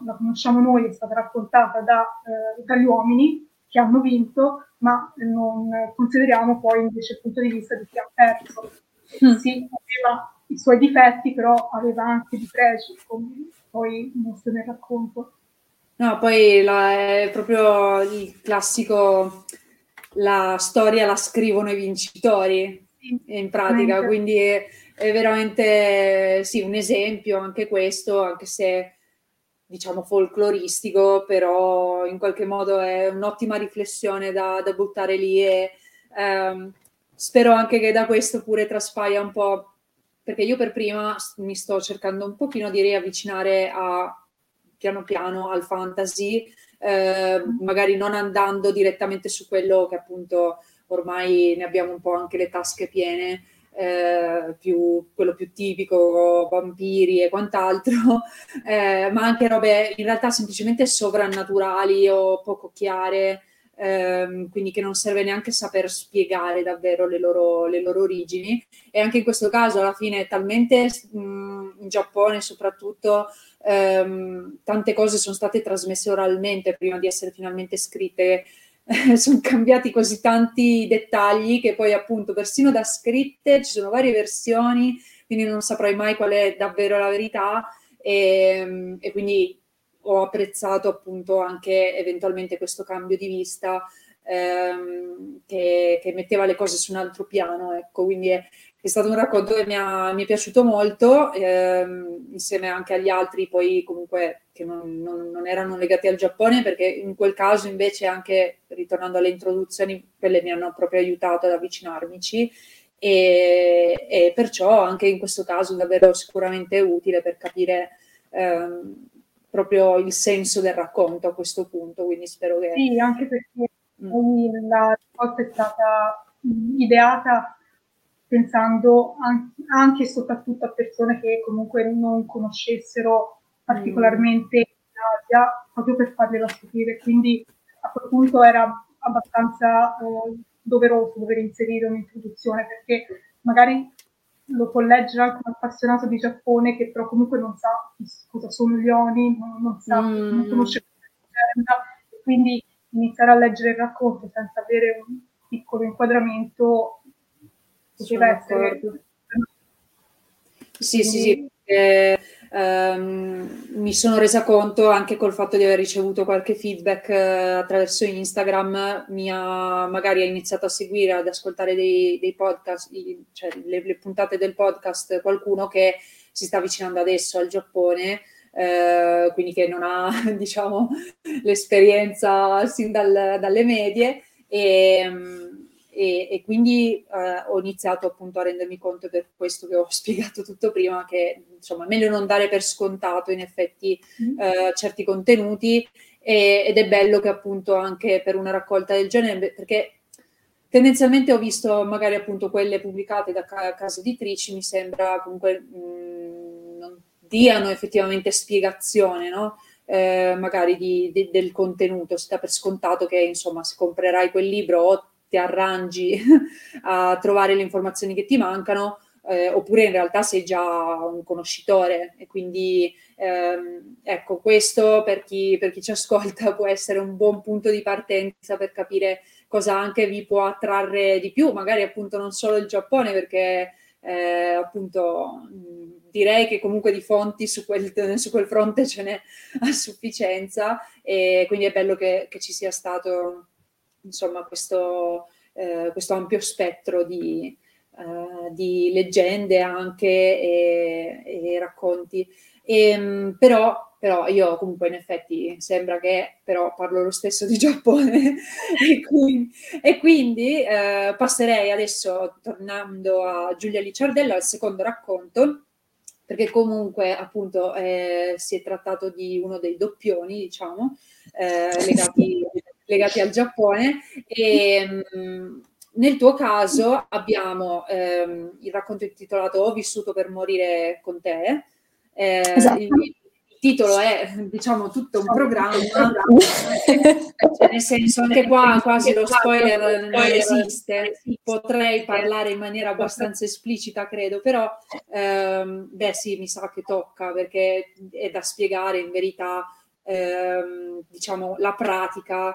Speaker 4: la conosciamo noi, è stata raccontata da, eh, dagli uomini che hanno vinto, ma non consideriamo poi invece il punto di vista di chi ha perso. Mm. Sì, aveva i suoi difetti, però aveva anche di pregi, come poi mostro nel racconto.
Speaker 2: No, poi la, è proprio il classico, la storia la scrivono i vincitori, in pratica, quindi è, è veramente sì, un esempio anche questo, anche se diciamo folcloristico, però in qualche modo è un'ottima riflessione da, da buttare lì e ehm, spero anche che da questo pure traspaia un po', perché io per prima mi sto cercando un pochino di riavvicinare a piano piano al fantasy, eh, magari non andando direttamente su quello che appunto ormai ne abbiamo un po' anche le tasche piene, eh, più, quello più tipico, vampiri e quant'altro, [laughs] eh, ma anche robe in realtà semplicemente sovrannaturali o poco chiare, ehm, quindi che non serve neanche saper spiegare davvero le loro, le loro, origini. E anche in questo caso, alla fine, talmente mh, in Giappone soprattutto, ehm, tante cose sono state trasmesse oralmente prima di essere finalmente scritte [laughs] sono cambiati così tanti dettagli che poi appunto persino da scritte ci sono varie versioni, quindi non saprai mai qual è davvero la verità e, e quindi ho apprezzato appunto anche eventualmente questo cambio di vista ehm, che, che, metteva le cose su un altro piano, ecco, quindi è, è stato un racconto che mi, ha, mi è piaciuto molto, ehm, insieme anche agli altri, poi comunque che non, non, non, erano legati al Giappone, perché in quel caso invece anche, ritornando alle introduzioni, quelle mi hanno proprio aiutato ad avvicinarmici e, e perciò anche in questo caso davvero sicuramente utile per capire ehm, proprio il senso del racconto a questo punto, quindi spero che...
Speaker 4: Sì, anche perché mm. la risposta è stata ideata pensando an- anche e soprattutto a persone che comunque non conoscessero particolarmente l'Asia, proprio per farle scoprire. Quindi a quel punto era abbastanza eh, doveroso dover inserire un'introduzione perché magari lo può leggere anche un appassionato di Giappone che però comunque non sa cosa sono gli oni, non, non sa, mm. non conosce la quindi iniziare a leggere il racconto senza avere un piccolo inquadramento poteva essere...
Speaker 2: Sì, sì, sì. Eh, ehm, mi sono resa conto anche col fatto di aver ricevuto qualche feedback eh, attraverso Instagram, mi ha magari ha iniziato a seguire, ad ascoltare dei, dei podcast, i, cioè le, le, puntate del podcast, qualcuno che si sta avvicinando adesso al Giappone, eh, quindi che non ha [laughs] diciamo, l'esperienza sin dal, dalle medie. E, e, e quindi eh, ho iniziato appunto a rendermi conto per questo che ho [laughs] spiegato tutto prima, che insomma è meglio non dare per scontato in effetti mm. eh, certi contenuti e, ed è bello che appunto anche per una raccolta del genere, perché tendenzialmente ho visto magari appunto quelle pubblicate da ca- case editrici, mi sembra comunque mh, mm, non diano effettivamente spiegazione, no? Eh, magari di, di, del contenuto, si dà per scontato che insomma se comprerai quel libro o ti arrangi [laughs] a trovare le informazioni che ti mancano, eh, oppure in realtà sei già un conoscitore. E quindi ehm, ecco questo per chi, per chi ci ascolta può essere un buon punto di partenza per capire cosa anche vi può attrarre di più, magari appunto non solo il Giappone perché eh, appunto direi che comunque di fonti su quel, [laughs] su quel, fronte ce n'è a sufficienza e quindi è bello che, che ci sia stato insomma, questo, eh, questo ampio spettro di, uh, di leggende anche e, e racconti. E, ehm, però, però, io comunque in effetti sembra che però parlo lo stesso di Giappone [laughs] e quindi, e quindi eh, passerei adesso tornando a Giulia Licciardello al secondo racconto perché comunque appunto eh, si è trattato di uno dei doppioni diciamo eh, legati [laughs] legati al Giappone. E, mh, nel tuo caso abbiamo ehm, il racconto intitolato Ho vissuto per morire con te. Eh, esatto. il, il, titolo è diciamo tutto un programma, [laughs] cioè, nel senso anche qua quasi lo spoiler non esiste, potrei parlare in maniera abbastanza esplicita credo, però ehm, beh sì mi sa che tocca perché è da spiegare in verità ehm, diciamo la pratica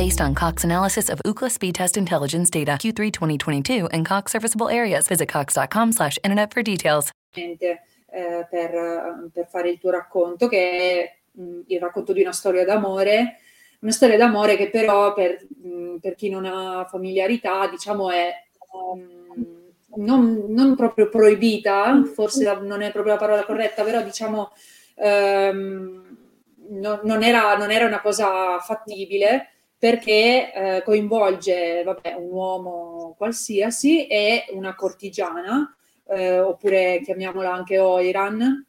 Speaker 5: based on Cox analysis of Ookla speed test intelligence data Q3 2022 and Cox serviceable areas. Visit cox.com slash internet for details.
Speaker 2: Eh, per, per, fare il tuo racconto, che è mm, il racconto di una storia d'amore, una storia d'amore che però per, mm, per chi non ha familiarità, diciamo, è um, non, non, proprio proibita, forse non è proprio la parola corretta, però diciamo um, no, non, era, non era una cosa fattibile perché eh, coinvolge vabbè, un uomo qualsiasi e una cortigiana, eh, oppure chiamiamola anche Oiran,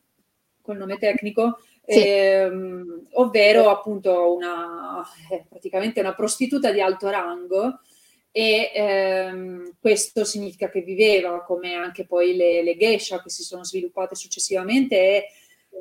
Speaker 2: col nome tecnico, sì. ehm, ovvero appunto una, eh, praticamente una prostituta di alto rango e ehm, questo significa che viveva come anche poi le, le geisha che si sono sviluppate successivamente e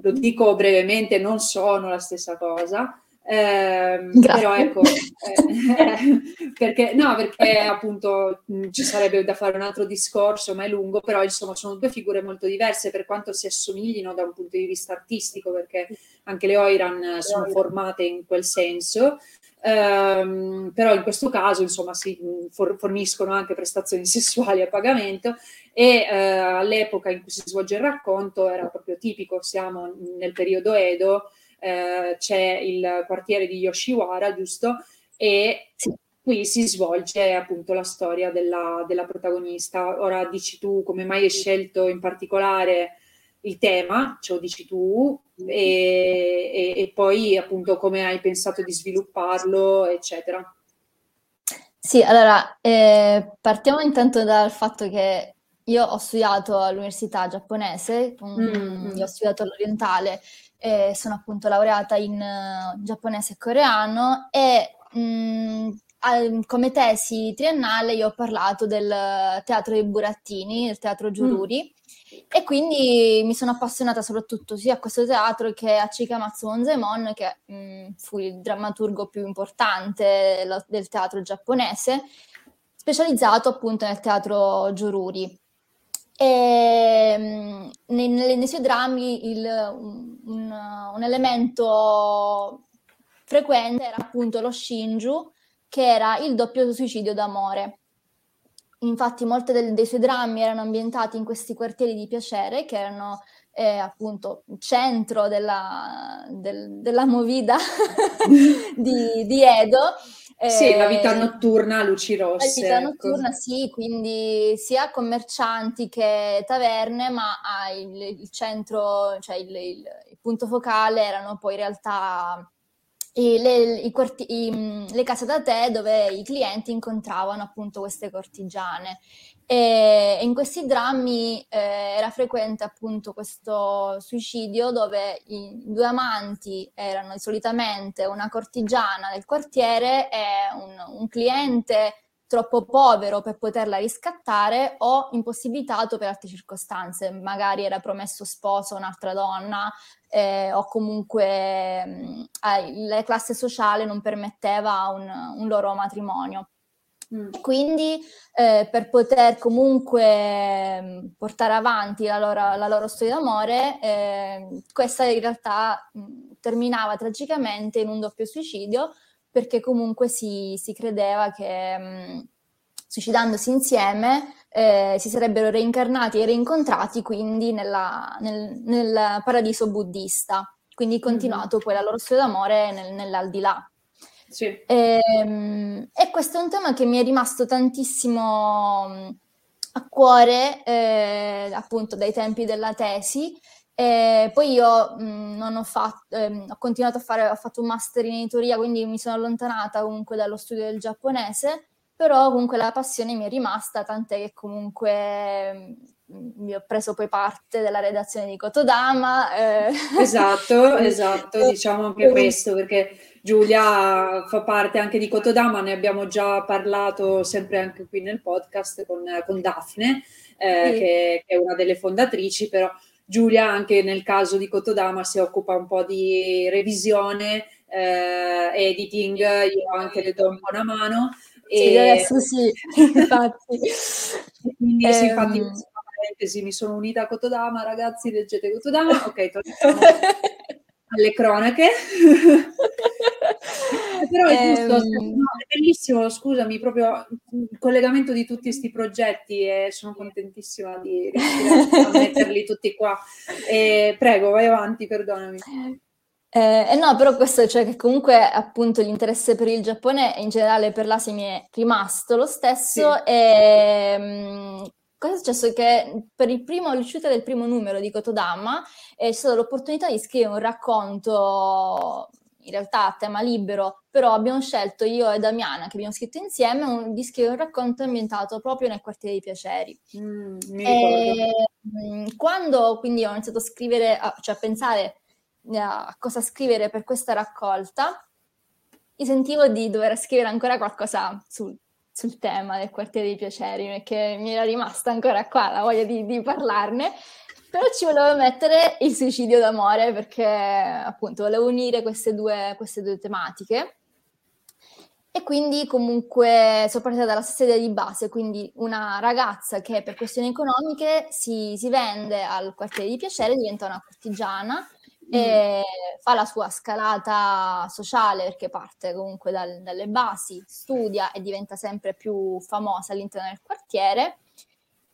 Speaker 2: lo dico brevemente, non sono la stessa cosa, eh, però ecco, eh, [laughs] perché, no, perché appunto mh, ci sarebbe da fare un altro discorso, ma è lungo, però insomma sono due figure molto diverse per quanto si assomiglino da un punto di vista artistico, perché anche le Oiran sono formate in quel senso. Um, però in questo caso insomma si for- forniscono anche prestazioni [laughs] sessuali a pagamento e uh, all'epoca in cui si svolge il racconto era proprio tipico, siamo nel periodo Edo eh, c'è il quartiere di Yoshiwara, giusto? E sì. qui si svolge appunto la storia della, della, protagonista. Ora dici tu come mai hai scelto in particolare il tema, ce lo dici tu, e, e, e poi appunto come hai pensato di svilupparlo, eccetera.
Speaker 3: Sì, allora, eh, partiamo intanto dal fatto che io ho studiato all'università giapponese, mm. io ho studiato all'orientale, e sono appunto laureata in uh, giapponese e coreano e mh, mm, come tesi triennale io ho parlato del teatro dei burattini, il teatro Giururi, mm. e quindi mi sono appassionata soprattutto sia a questo teatro che a Chikamatsu Monzaemon, che mh, mm, fu il drammaturgo più importante del teatro giapponese, specializzato appunto nel teatro Giururi. E, mh, nei, nei, suoi drammi il, un, un elemento frequente era appunto lo shinju, che era il doppio suicidio d'amore. Infatti molti dei suoi drammi erano ambientati in questi quartieri di piacere, che erano eh, appunto centro della, del, della movida [laughs] di, di, Edo.
Speaker 2: Sì, la vita eh, notturna, luci rosse.
Speaker 3: La vita ecco. notturna, sì, quindi sia commercianti che taverne, ma ah, il, il, centro, cioè il, il, il punto focale erano poi in realtà le, i quarti- i, le case da tè dove i clienti incontravano appunto queste cortigiane. E in questi drammi eh, era frequente appunto questo suicidio dove i due amanti erano solitamente una cortigiana del quartiere e un, un cliente troppo povero per poterla riscattare o impossibilitato per altre circostanze, magari era promesso sposo a un'altra donna eh, o comunque mm, la classe sociale non permetteva un, un loro matrimonio. Mm. Quindi eh, per poter comunque mm, portare avanti la loro, la loro storia d'amore, eh, questa in realtà mh, terminava tragicamente in un doppio suicidio perché comunque si, si credeva che mh, mm, suicidandosi insieme eh, si sarebbero reincarnati e reincontrati quindi nella, nel, nel, paradiso buddista, quindi mm-hmm. continuato mm-hmm. poi la loro storia d'amore nel, nell'aldilà. Sì. E, ehm, e, questo è un tema che mi è rimasto tantissimo mm, a cuore eh, appunto dai tempi della tesi e poi io mh, mm, ho fatto, ehm, ho continuato a fare, ho fatto un master in editoria, quindi mi sono allontanata comunque dallo studio del giapponese, però comunque la passione mi è rimasta, tant'è che comunque mm, mi ho preso poi parte della redazione di Kotodama.
Speaker 2: Eh. Esatto, [laughs] esatto, diciamo anche questo, perché Giulia fa parte anche di Kotodama, ne abbiamo già parlato sempre anche qui nel podcast con, con Daphne, eh, sì. che, che è una delle fondatrici, però Giulia anche nel caso di Kotodama si occupa un po' di revisione, eh, editing, io anche le do un po' una mano.
Speaker 3: Sì, e... adesso sì, [laughs] infatti.
Speaker 2: Quindi ehm... sì, infatti, parentesi, mi sono unita a Kotodama, ragazzi, leggete Kotodama. Ok, [laughs] torniamo alle cronache. [laughs] Però è giusto, ehm... no, è bellissimo, scusami, proprio il collegamento di tutti questi progetti e sono contentissima di [laughs] metterli tutti qua. E, prego, vai avanti, perdonami.
Speaker 3: Eh, eh, no, però questo, cioè che comunque appunto l'interesse per il Giappone e in generale per l'Asia mi è rimasto lo stesso sì. e mh, cosa è successo? Che per il primo, l'uscita del primo numero di Kotodama eh, c'è stata l'opportunità di scrivere un racconto in realtà a tema libero, però abbiamo scelto io e Damiana, che abbiamo scritto insieme, un, di scrivere un racconto ambientato proprio nel quartiere dei piaceri. Mm, e, mm, quando quindi ho iniziato a scrivere, a, cioè a pensare a cosa scrivere per questa raccolta, mi sentivo di dover scrivere ancora qualcosa sul, sul tema del quartiere dei piaceri, perché mi era rimasta ancora qua la voglia di, di parlarne però ci volevo mettere il suicidio d'amore perché appunto volevo unire queste due, queste due tematiche. E quindi comunque sono partita dalla stessa idea di base, quindi una ragazza che per questioni economiche si, si vende al quartiere di piacere, diventa una cortigiana. E fa la sua scalata sociale perché parte comunque dal, dalle basi, studia e diventa sempre più famosa all'interno del quartiere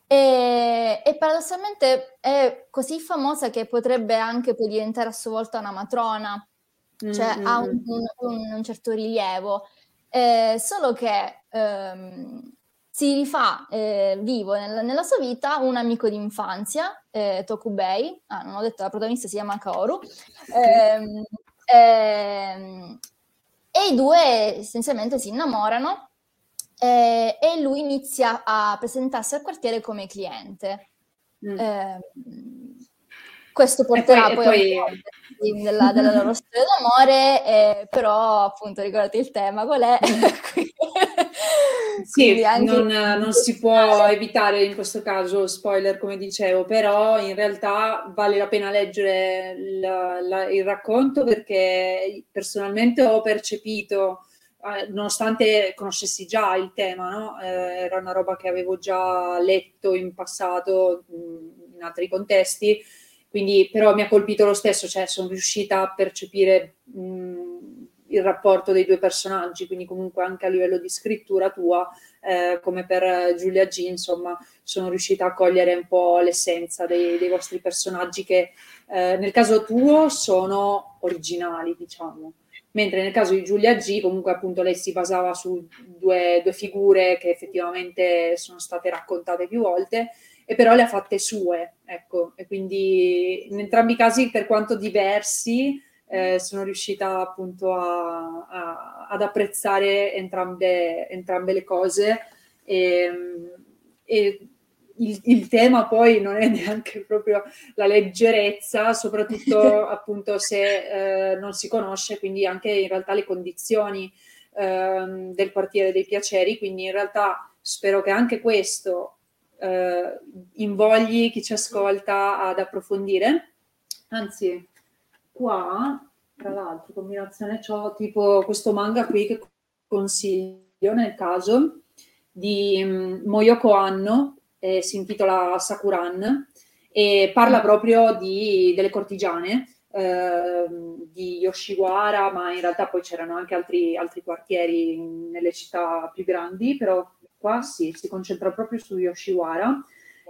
Speaker 3: e, e, paradossalmente è così famosa che potrebbe anche poi diventare a sua volta una matrona, cioè mm-hmm. ha un, un, un, certo rilievo. Eh, solo che ehm, si rifà eh, vivo nel, nella sua vita un amico d'infanzia, eh, Tokubei, ah, non ho detto la protagonista si chiama Kaoru, ehm, ehm, e i due essenzialmente si innamorano eh, e lui inizia a presentarsi al quartiere come cliente. Mm. Eh, questo porterà poi, poi, poi... Della, della, loro storia d'amore, eh, però appunto ricordate il tema qual è. [laughs]
Speaker 2: sì, non, non, si può evitare in questo caso spoiler come dicevo, però in realtà vale la pena leggere il, la, il racconto perché personalmente ho percepito eh, nonostante conoscessi già il tema, no? eh, era una roba che avevo già letto in passato mh, in altri contesti, quindi però mi ha colpito lo stesso, cioè sono riuscita a percepire mh, il rapporto dei due personaggi, quindi comunque anche a livello di scrittura tua, eh, come per Giulia G, insomma, sono riuscita a cogliere un po' l'essenza dei, dei vostri personaggi che eh, nel caso tuo sono originali, diciamo. Mentre nel caso di Giulia G comunque appunto lei si basava su due, due, figure che effettivamente sono state raccontate più volte e però le ha fatte sue, ecco, e quindi in entrambi i casi per quanto diversi eh, sono riuscita appunto a, a, ad apprezzare entrambe, entrambe le cose. E, e il, il, tema poi non è [laughs] neanche proprio la leggerezza, soprattutto [laughs] appunto se eh, non si conosce, quindi anche in realtà le condizioni eh, del quartiere dei piaceri, quindi in realtà spero che anche questo eh, invogli chi ci ascolta ad approfondire. Anzi, qua, tra l'altro, combinazione ho tipo questo manga qui che consiglio nel caso di um, Moyoko Anno, eh, si intitola Sakuran e parla proprio di, delle cortigiane eh, di Yoshiwara, ma in realtà poi c'erano anche altri, altri quartieri nelle città più grandi, però qua sì, si concentra proprio su Yoshiwara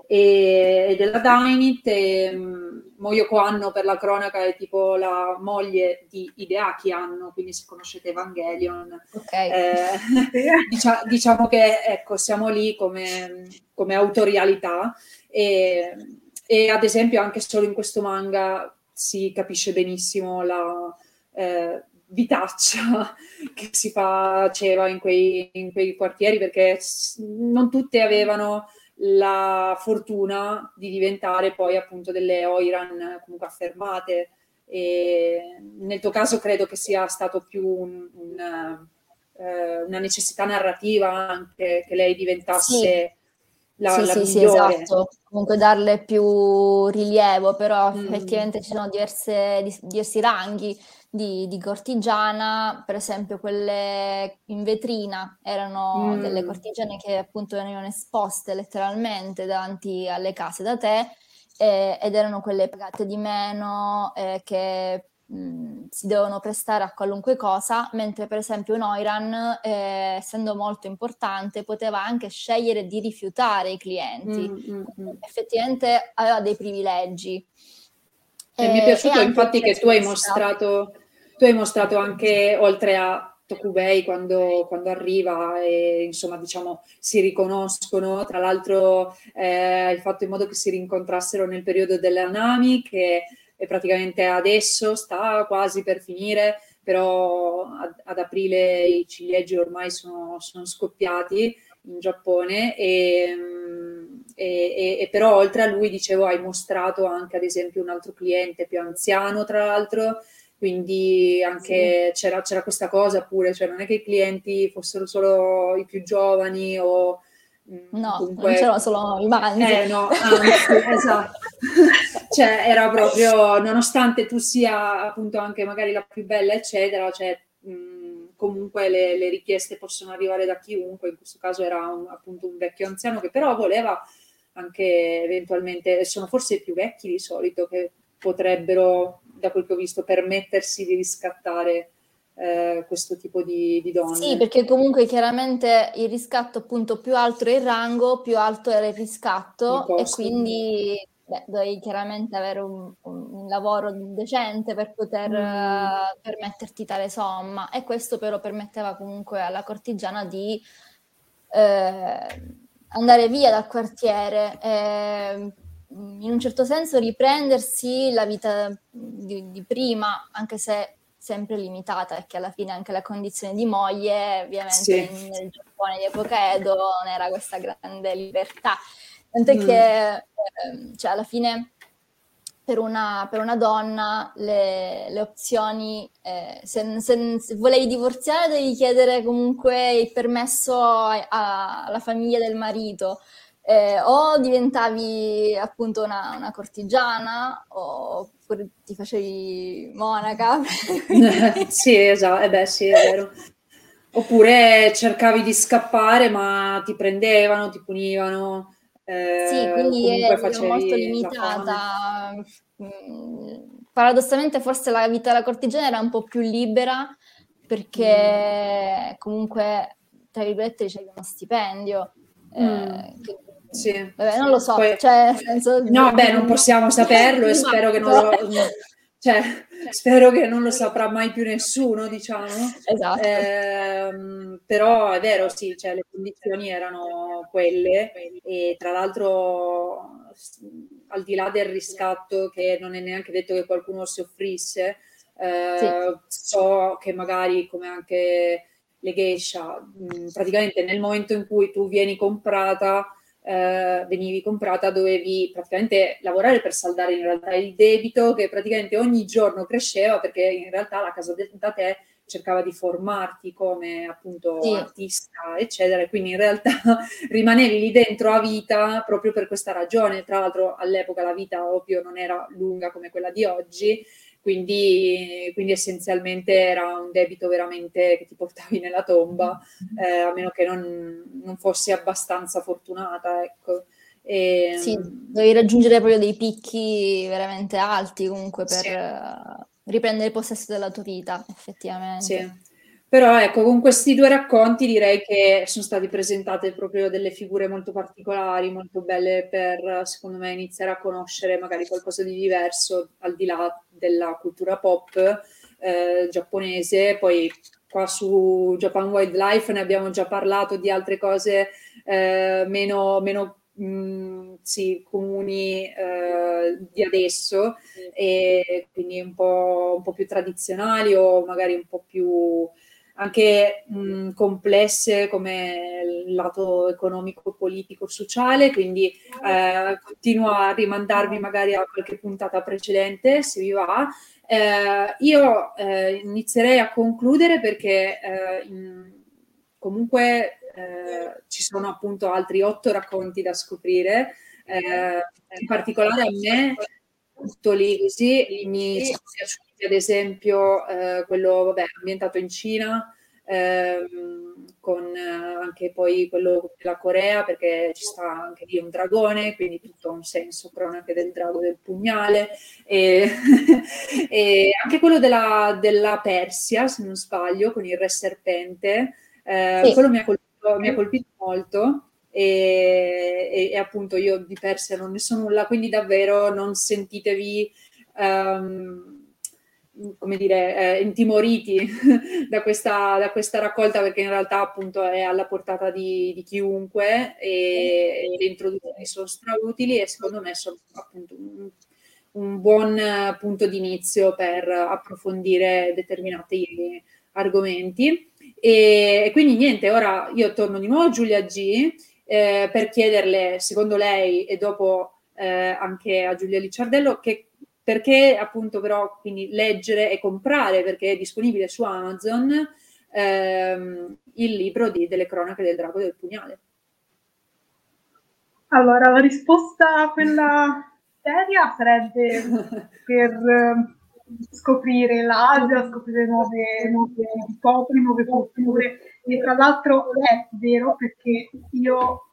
Speaker 2: e, e della Dainit e um, Moyoko Anno per la cronaca è tipo la moglie di Hideaki Anno, quindi se conoscete Evangelion. Okay. Eh, [laughs] dicia, diciamo che ecco, siamo lì come, come autorialità e, e, ad esempio anche solo in questo manga si capisce benissimo la eh, vitaccia [laughs] che si faceva in quei, in quei quartieri perché non tutte avevano la fortuna di diventare poi appunto delle Oiran comunque affermate. E nel tuo caso credo che sia stato più un, un, uh, una necessità narrativa anche che lei diventasse
Speaker 3: sì. la, sì, la sì, sì, esatto. Comunque darle più rilievo, però mm. effettivamente ci sono diverse, diversi ranghi di, di, cortigiana, per esempio quelle in vetrina erano mm. delle cortigiane che appunto venivano esposte letteralmente davanti alle case da te eh, ed erano quelle pagate di meno eh, che mh, mm, si devono prestare a qualunque cosa, mentre per esempio un Oiran, eh, essendo molto importante, poteva anche scegliere di rifiutare i clienti. Mm, mm, mm. Effettivamente aveva dei privilegi.
Speaker 2: E mi è piaciuto infatti che tu hai mostrato tu hai mostrato anche, oltre a Tokubei quando, quando, arriva e insomma diciamo si riconoscono, tra l'altro eh, hai fatto in modo che si rincontrassero nel periodo della Nami che è praticamente adesso sta quasi per finire, però ad, ad aprile i ciliegi ormai sono, sono scoppiati in Giappone e, e, e, però oltre a lui dicevo hai mostrato anche ad esempio un altro cliente più anziano tra l'altro quindi anche sì. c'era, c'era, questa cosa pure, cioè non è che i clienti fossero solo i più giovani o...
Speaker 3: Mm, no, comunque... non c'erano solo i mangi.
Speaker 2: Eh no, anzi, [laughs] esatto. cioè era proprio, nonostante tu sia appunto anche magari la più bella, eccetera, cioè mm, comunque le, le, richieste possono arrivare da chiunque, in questo caso era un, appunto un vecchio anziano che però voleva anche eventualmente, sono forse i più vecchi di solito che potrebbero da quel che ho visto, permettersi di riscattare eh, questo tipo di, di, donne.
Speaker 3: Sì, perché comunque chiaramente il riscatto appunto più alto è il rango, più alto era il riscatto il e quindi beh, dovevi chiaramente avere un, un, lavoro decente per poter mm. uh, permetterti tale somma e questo però permetteva comunque alla cortigiana di eh, andare via dal quartiere, eh, in un certo senso riprendersi la vita di, di prima, anche se sempre limitata, perché alla fine anche la condizione di moglie, ovviamente sì. nel Giappone di epoca Edo non era questa grande libertà. Tant'è mm. che eh, cioè, alla fine per una, per una donna le, le opzioni, eh, se, se, se, volevi divorziare devi chiedere comunque il permesso alla famiglia del marito, eh, o diventavi appunto una, una, cortigiana oppure ti facevi monaca. [laughs]
Speaker 2: sì, esatto, eh beh, sì, è vero. Oppure cercavi di scappare ma ti prendevano, ti punivano.
Speaker 3: Eh, sì, quindi è molto limitata. Mm, paradossalmente forse la vita della cortigiana era un po' più libera perché mm. comunque, tra virgolette, ricevi uno stipendio. Eh, mm. che, sì. Vabbè, non lo so, Poi, cioè, senso,
Speaker 2: no, beh, non possiamo saperlo e spero che non lo... [laughs] Cioè, spero che non lo saprà mai più nessuno, diciamo.
Speaker 3: Esatto.
Speaker 2: Eh, però è vero, sì, cioè, le condizioni erano quelle e tra l'altro al di là del riscatto che non è neanche detto che qualcuno soffrisse, eh, sì. so che magari come anche le geisha, praticamente nel momento in cui tu vieni comprata eh, venivi comprata dovevi praticamente lavorare per saldare in realtà il debito che praticamente ogni giorno cresceva perché in realtà la casa da te cercava di formarti come appunto sì. artista, eccetera, e quindi in realtà [laughs] rimanevi lì dentro a vita proprio per questa ragione. Tra l'altro all'epoca la vita ovvio non era lunga come quella di oggi, quindi, quindi, essenzialmente era un debito veramente che ti portavi nella tomba, eh, a meno che non, non, fossi abbastanza fortunata, ecco.
Speaker 3: E, ehm, sì, dovevi raggiungere proprio dei picchi veramente alti comunque per sì. riprendere possesso della tua vita, effettivamente.
Speaker 2: Sì. Però ecco, con questi due racconti direi che sono state presentate proprio delle figure molto particolari, molto belle per, secondo me, iniziare a conoscere magari qualcosa di diverso al di là della cultura pop eh, giapponese. Poi qua su Japan Wildlife ne abbiamo già parlato di altre cose eh, meno, meno mh, mm, sì, comuni eh, di adesso, e quindi un po', un po' più tradizionali o magari un po' più anche mh, complesse come il lato economico, politico, sociale, quindi eh, continuo a rimandarvi magari a qualche puntata precedente se vi va. Eh, io eh, inizierei a concludere perché eh, in, comunque eh, ci sono appunto altri otto racconti da scoprire, eh, in particolare a me tutto lì così mi sono piaciuti ad esempio eh, quello vabbè, ambientato in Cina, ehm, con eh, anche poi quello della Corea, perché ci sta anche lì un dragone, quindi tutto ha un senso, cronache del drago del pugnale, e, [laughs] e anche quello della, della, Persia, se non sbaglio, con il re serpente, eh, sì. quello mi ha, colpito, mi ha colpito molto. E, e, e, appunto io di Persia non ne so nulla, quindi davvero non sentitevi um, come dire, eh, intimoriti [laughs] da, questa, da, questa, raccolta perché in realtà appunto è alla portata di, di chiunque e, le introduzioni sono strautili e secondo me sono appunto un, un buon punto di inizio per approfondire determinati argomenti. E, e quindi niente, ora io torno di nuovo a Giulia G eh, per chiederle, secondo lei e dopo eh, anche a Giulia Licciardello, che perché appunto però quindi leggere e comprare perché è disponibile su Amazon ehm, il libro di, delle cronache del drago del pugnale.
Speaker 4: Allora, la risposta a quella seria sarebbe [laughs] per eh, scoprire l'Asia, scoprire nuove, nuove popoli, nuove culture. E tra l'altro è vero perché io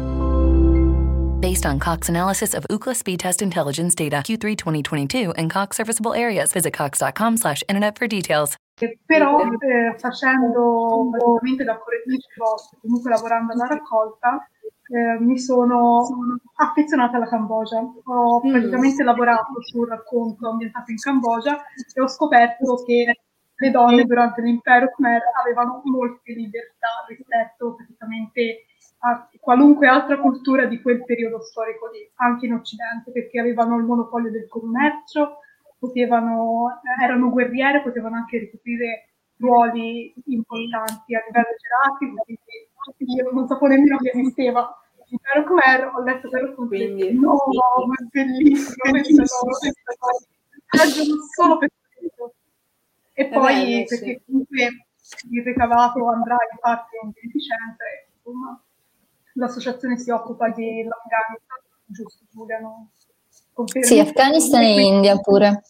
Speaker 5: Based on Cox analysis of Ookla speed test intelligence data Q3 2022 and Cox serviceable areas. Visit cox.com slash internet for details.
Speaker 4: Però eh, facendo praticamente da correttrice vostra, comunque lavorando alla raccolta, eh, mi sono affezionata alla Cambogia. Ho
Speaker 2: Mm.
Speaker 4: praticamente lavorato sul racconto ambientato in Cambogia e ho scoperto che le donne durante l'impero Khmer avevano molte libertà rispetto praticamente a qualunque altra cultura di quel periodo storico lì, anche in Occidente, perché avevano il monopolio del commercio, potevano, erano guerriere, potevano anche ricoprire ruoli importanti a livello gerarchico, quindi io non sapevo nemmeno che esisteva l'impero Khmer, ho letto per ho
Speaker 2: Quindi-
Speaker 4: no, ma è bellissimo, [laughs] cosa. Ragiono solo per questo. E poi
Speaker 2: sì.
Speaker 4: perché comunque il ricavato andrà in parte in beneficenza insomma l'associazione si occupa dell'Afghanistan, giusto Giulia? No? Confermi?
Speaker 3: Sì, Afghanistan e India pure.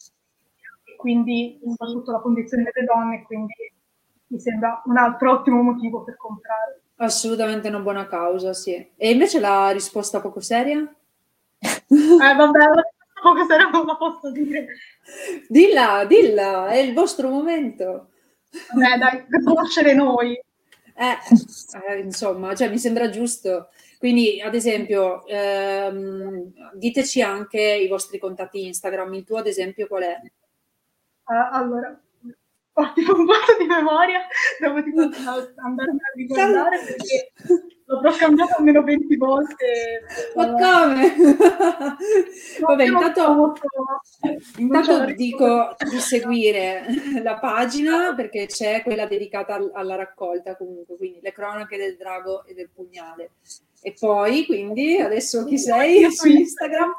Speaker 4: E quindi soprattutto la condizione delle donne, quindi mi sembra un altro ottimo motivo per comprare.
Speaker 2: Assolutamente una buona causa, sì. E invece la risposta poco seria? [laughs]
Speaker 4: Eh vabbè, poco se non la posso dire.
Speaker 2: Dilla, dilla, è il vostro momento.
Speaker 4: Vabbè dai, per conoscere noi.
Speaker 2: Eh, eh, insomma, cioè, mi sembra giusto. Quindi, ad esempio, ehm, diteci anche i vostri contatti Instagram. Il tuo, ad esempio, qual è?
Speaker 4: Eh, allora, ho tipo un vuoto di memoria, devo tipo andarmi a riguardare perché l'avrò cambiato almeno 20 volte.
Speaker 2: Ma
Speaker 4: Eh,
Speaker 2: come? Vabbè, intanto, intanto dico di seguire la pagina perché c'è quella dedicata al- alla raccolta comunque, quindi le cronache del drago e del pugnale. E poi, quindi, adesso chi sei su Instagram?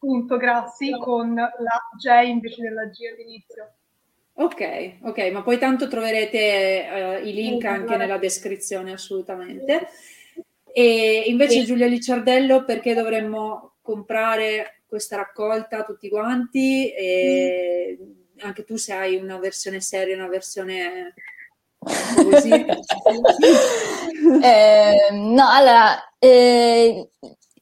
Speaker 4: Sono Giuliad.grassi con la J invece della G all'inizio.
Speaker 2: Ok, ok, ma poi tanto troverete eh, i link anche nella descrizione, assolutamente. E invece Giulia Licciardello, perché dovremmo comprare questa raccolta tutti quanti? E anche tu se hai una versione seria, una versione po' così. [laughs]
Speaker 3: Eh, no, allora, eh,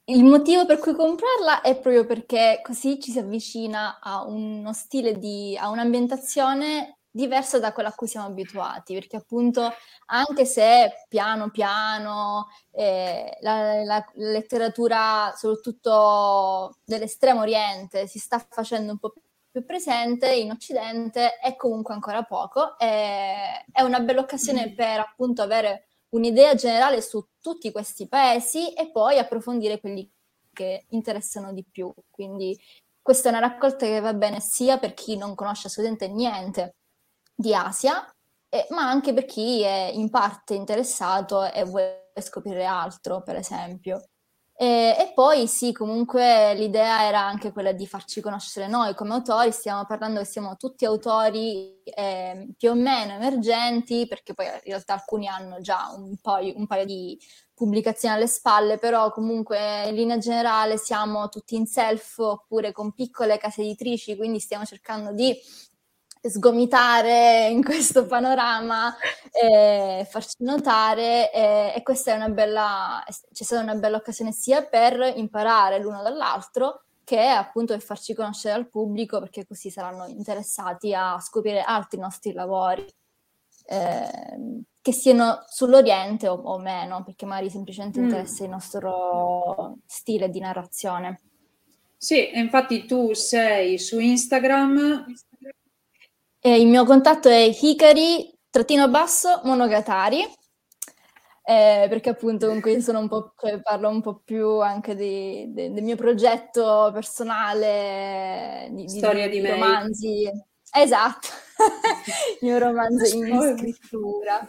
Speaker 3: il motivo per cui comprarla è proprio perché così ci si avvicina a uno stile di, a un'ambientazione diversa da quella a cui siamo abituati, perché appunto anche se piano piano eh, la, la letteratura, soprattutto dell'estremo oriente, si sta facendo un po' più presente in Occidente, è comunque ancora poco. e è una bella occasione per appunto avere un'idea generale su tutti questi paesi e poi approfondire quelli che interessano di più. Quindi questa è una raccolta che va bene sia per chi non conosce assolutamente niente di Asia, eh, ma anche per chi è in parte interessato e vuole scoprire altro, per esempio. E, e poi sì, comunque l'idea era anche quella di farci conoscere noi come autori, stiamo parlando che siamo tutti autori eh, più o meno emergenti, perché poi in realtà alcuni hanno già un, po', un paio di pubblicazioni alle spalle, però comunque in linea generale siamo tutti in self oppure con piccole case editrici, quindi stiamo cercando di sgomitare in questo panorama e farci notare e, e questa è una bella, c'è stata una bella occasione sia per imparare l'uno dall'altro che appunto per farci conoscere al pubblico perché così saranno interessati a scoprire altri nostri lavori eh, che siano sull'Oriente o, o, meno perché magari semplicemente
Speaker 2: Mm.
Speaker 3: interessa il nostro stile di narrazione.
Speaker 2: Sì, infatti tu sei su Instagram.
Speaker 3: E il mio contatto è Hikari trattino basso monogatari eh, perché appunto comunque io sono un po' cioè, parlo un po' più anche di, de, del mio progetto personale di,
Speaker 2: Storia di,
Speaker 3: di romanzi. Esatto. Il [laughs] mio romanzo in scrittura.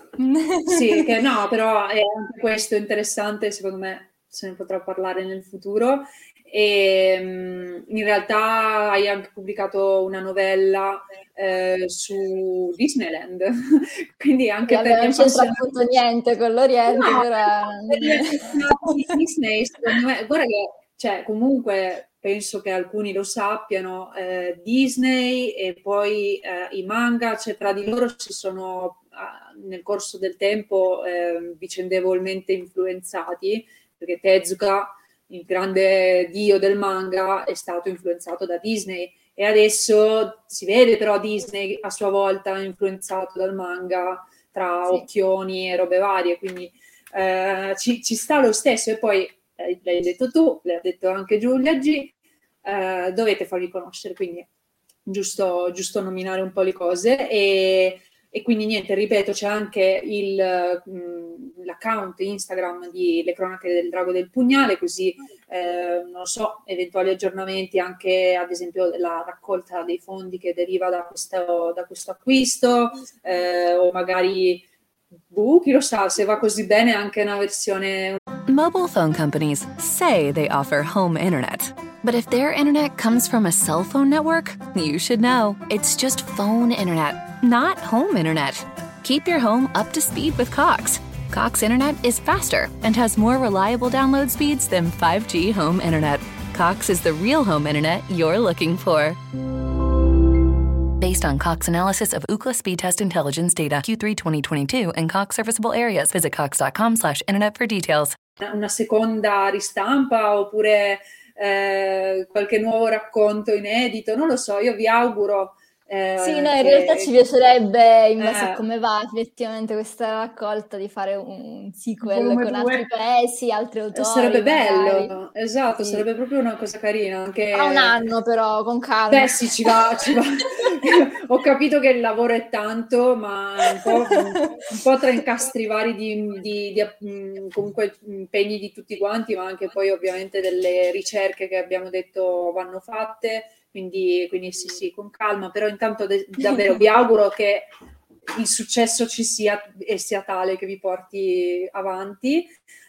Speaker 2: Sì [laughs] che no però è anche questo interessante secondo me se ne potrà parlare nel futuro e in realtà hai anche pubblicato una novella eh, su Disneyland. [laughs] Quindi anche
Speaker 3: sì,
Speaker 2: per
Speaker 3: non c'entra appunto niente con l'Oriente
Speaker 2: no,
Speaker 3: però [laughs]
Speaker 2: Disney secondo me guarda che cioè comunque penso che alcuni lo sappiano eh, Disney e poi eh, i manga cioè tra di loro si sono nel corso del tempo eh, vicendevolmente influenzati perché Tezuka, il grande dio del manga, è stato influenzato da Disney e adesso si vede però Disney a sua volta influenzato dal manga tra sì. occhioni e robe varie, quindi eh, ci, ci, sta lo stesso e poi eh, l'hai detto tu, l'ha detto anche Giulia G, eh, dovete farvi conoscere, quindi giusto, giusto nominare un po' le cose e e quindi niente, ripeto, c'è anche il, mm, l'account Instagram di Le Cronache del Drago del Pugnale, così eh, non so, eventuali aggiornamenti anche ad esempio della raccolta dei fondi che deriva da questo, da questo acquisto eh, o magari, buh, chi lo sa, se va così bene anche una versione...
Speaker 5: Mobile phone companies say they offer home internet. But if their internet comes from a cell phone network, you should know. It's just phone internet, not home internet. Keep your home up to speed with Cox. Cox Internet is faster and has more reliable download speeds than 5G home internet. Cox is the real home internet you're looking for. Based on Cox analysis of Ookla speed test intelligence data Q3 2022 and Cox serviceable areas, visit cox.com/internet for details.
Speaker 2: Una seconda ristampa oppure eh, qualche nuovo racconto inedito, non lo so, io vi auguro
Speaker 3: eh, sì, no, in che... realtà ci piacerebbe, in base eh, a come va effettivamente questa raccolta, di fare un sequel con due. altri paesi, altri autori.
Speaker 2: Sarebbe magari. bello, esatto, sì. sarebbe proprio una cosa carina. Anche...
Speaker 3: A un anno però, con calma.
Speaker 2: Beh sì, ci va, ci va. [laughs] Ho capito che il lavoro è tanto, ma un po', un po tra incastri vari di, di, di, di, comunque impegni di tutti quanti, ma anche poi ovviamente delle ricerche che abbiamo detto vanno fatte quindi, quindi sì, sì, con calma, però intanto de- [laughs] davvero vi auguro che il successo ci sia e sia tale che vi porti avanti.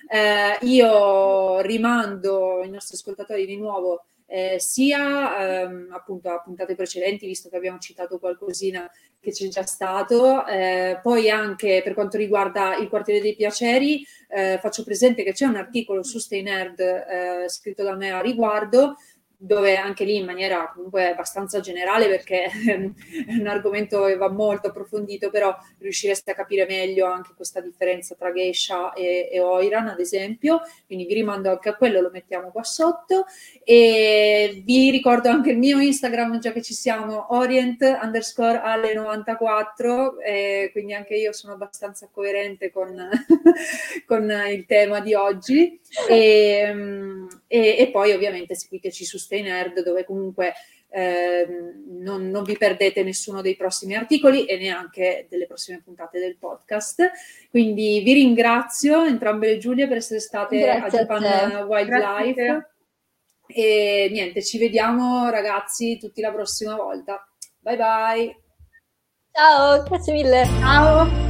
Speaker 2: Eh, io rimando i nostri ascoltatori di nuovo eh, sia ehm, appunto a puntate precedenti, visto che abbiamo citato qualcosina che c'è già stato, eh, poi anche per quanto riguarda il quartiere dei piaceri, eh, faccio presente che c'è un articolo su Stay Nerd eh, scritto da me a riguardo, dove anche lì in maniera comunque abbastanza generale perché [laughs] è un argomento che va molto approfondito, però riuscireste a capire meglio anche questa differenza tra Geisha e, e Oiran, ad esempio, quindi vi rimando anche a quello, lo mettiamo qua sotto. E vi ricordo anche il mio Instagram, già che ci siamo, orient underscore alle 94, quindi anche io sono abbastanza coerente con, [laughs] con il tema di oggi. E, e, e poi ovviamente seguiteci su Stay Nerd dove comunque eh, non, non, vi perdete nessuno dei prossimi articoli e neanche delle prossime puntate del podcast. Quindi vi ringrazio entrambe le Giulie per essere state Grazie a Japan a Wildlife. E niente, ci vediamo ragazzi tutti la prossima volta. Bye bye.
Speaker 3: Ciao, grazie mille.
Speaker 4: Ciao.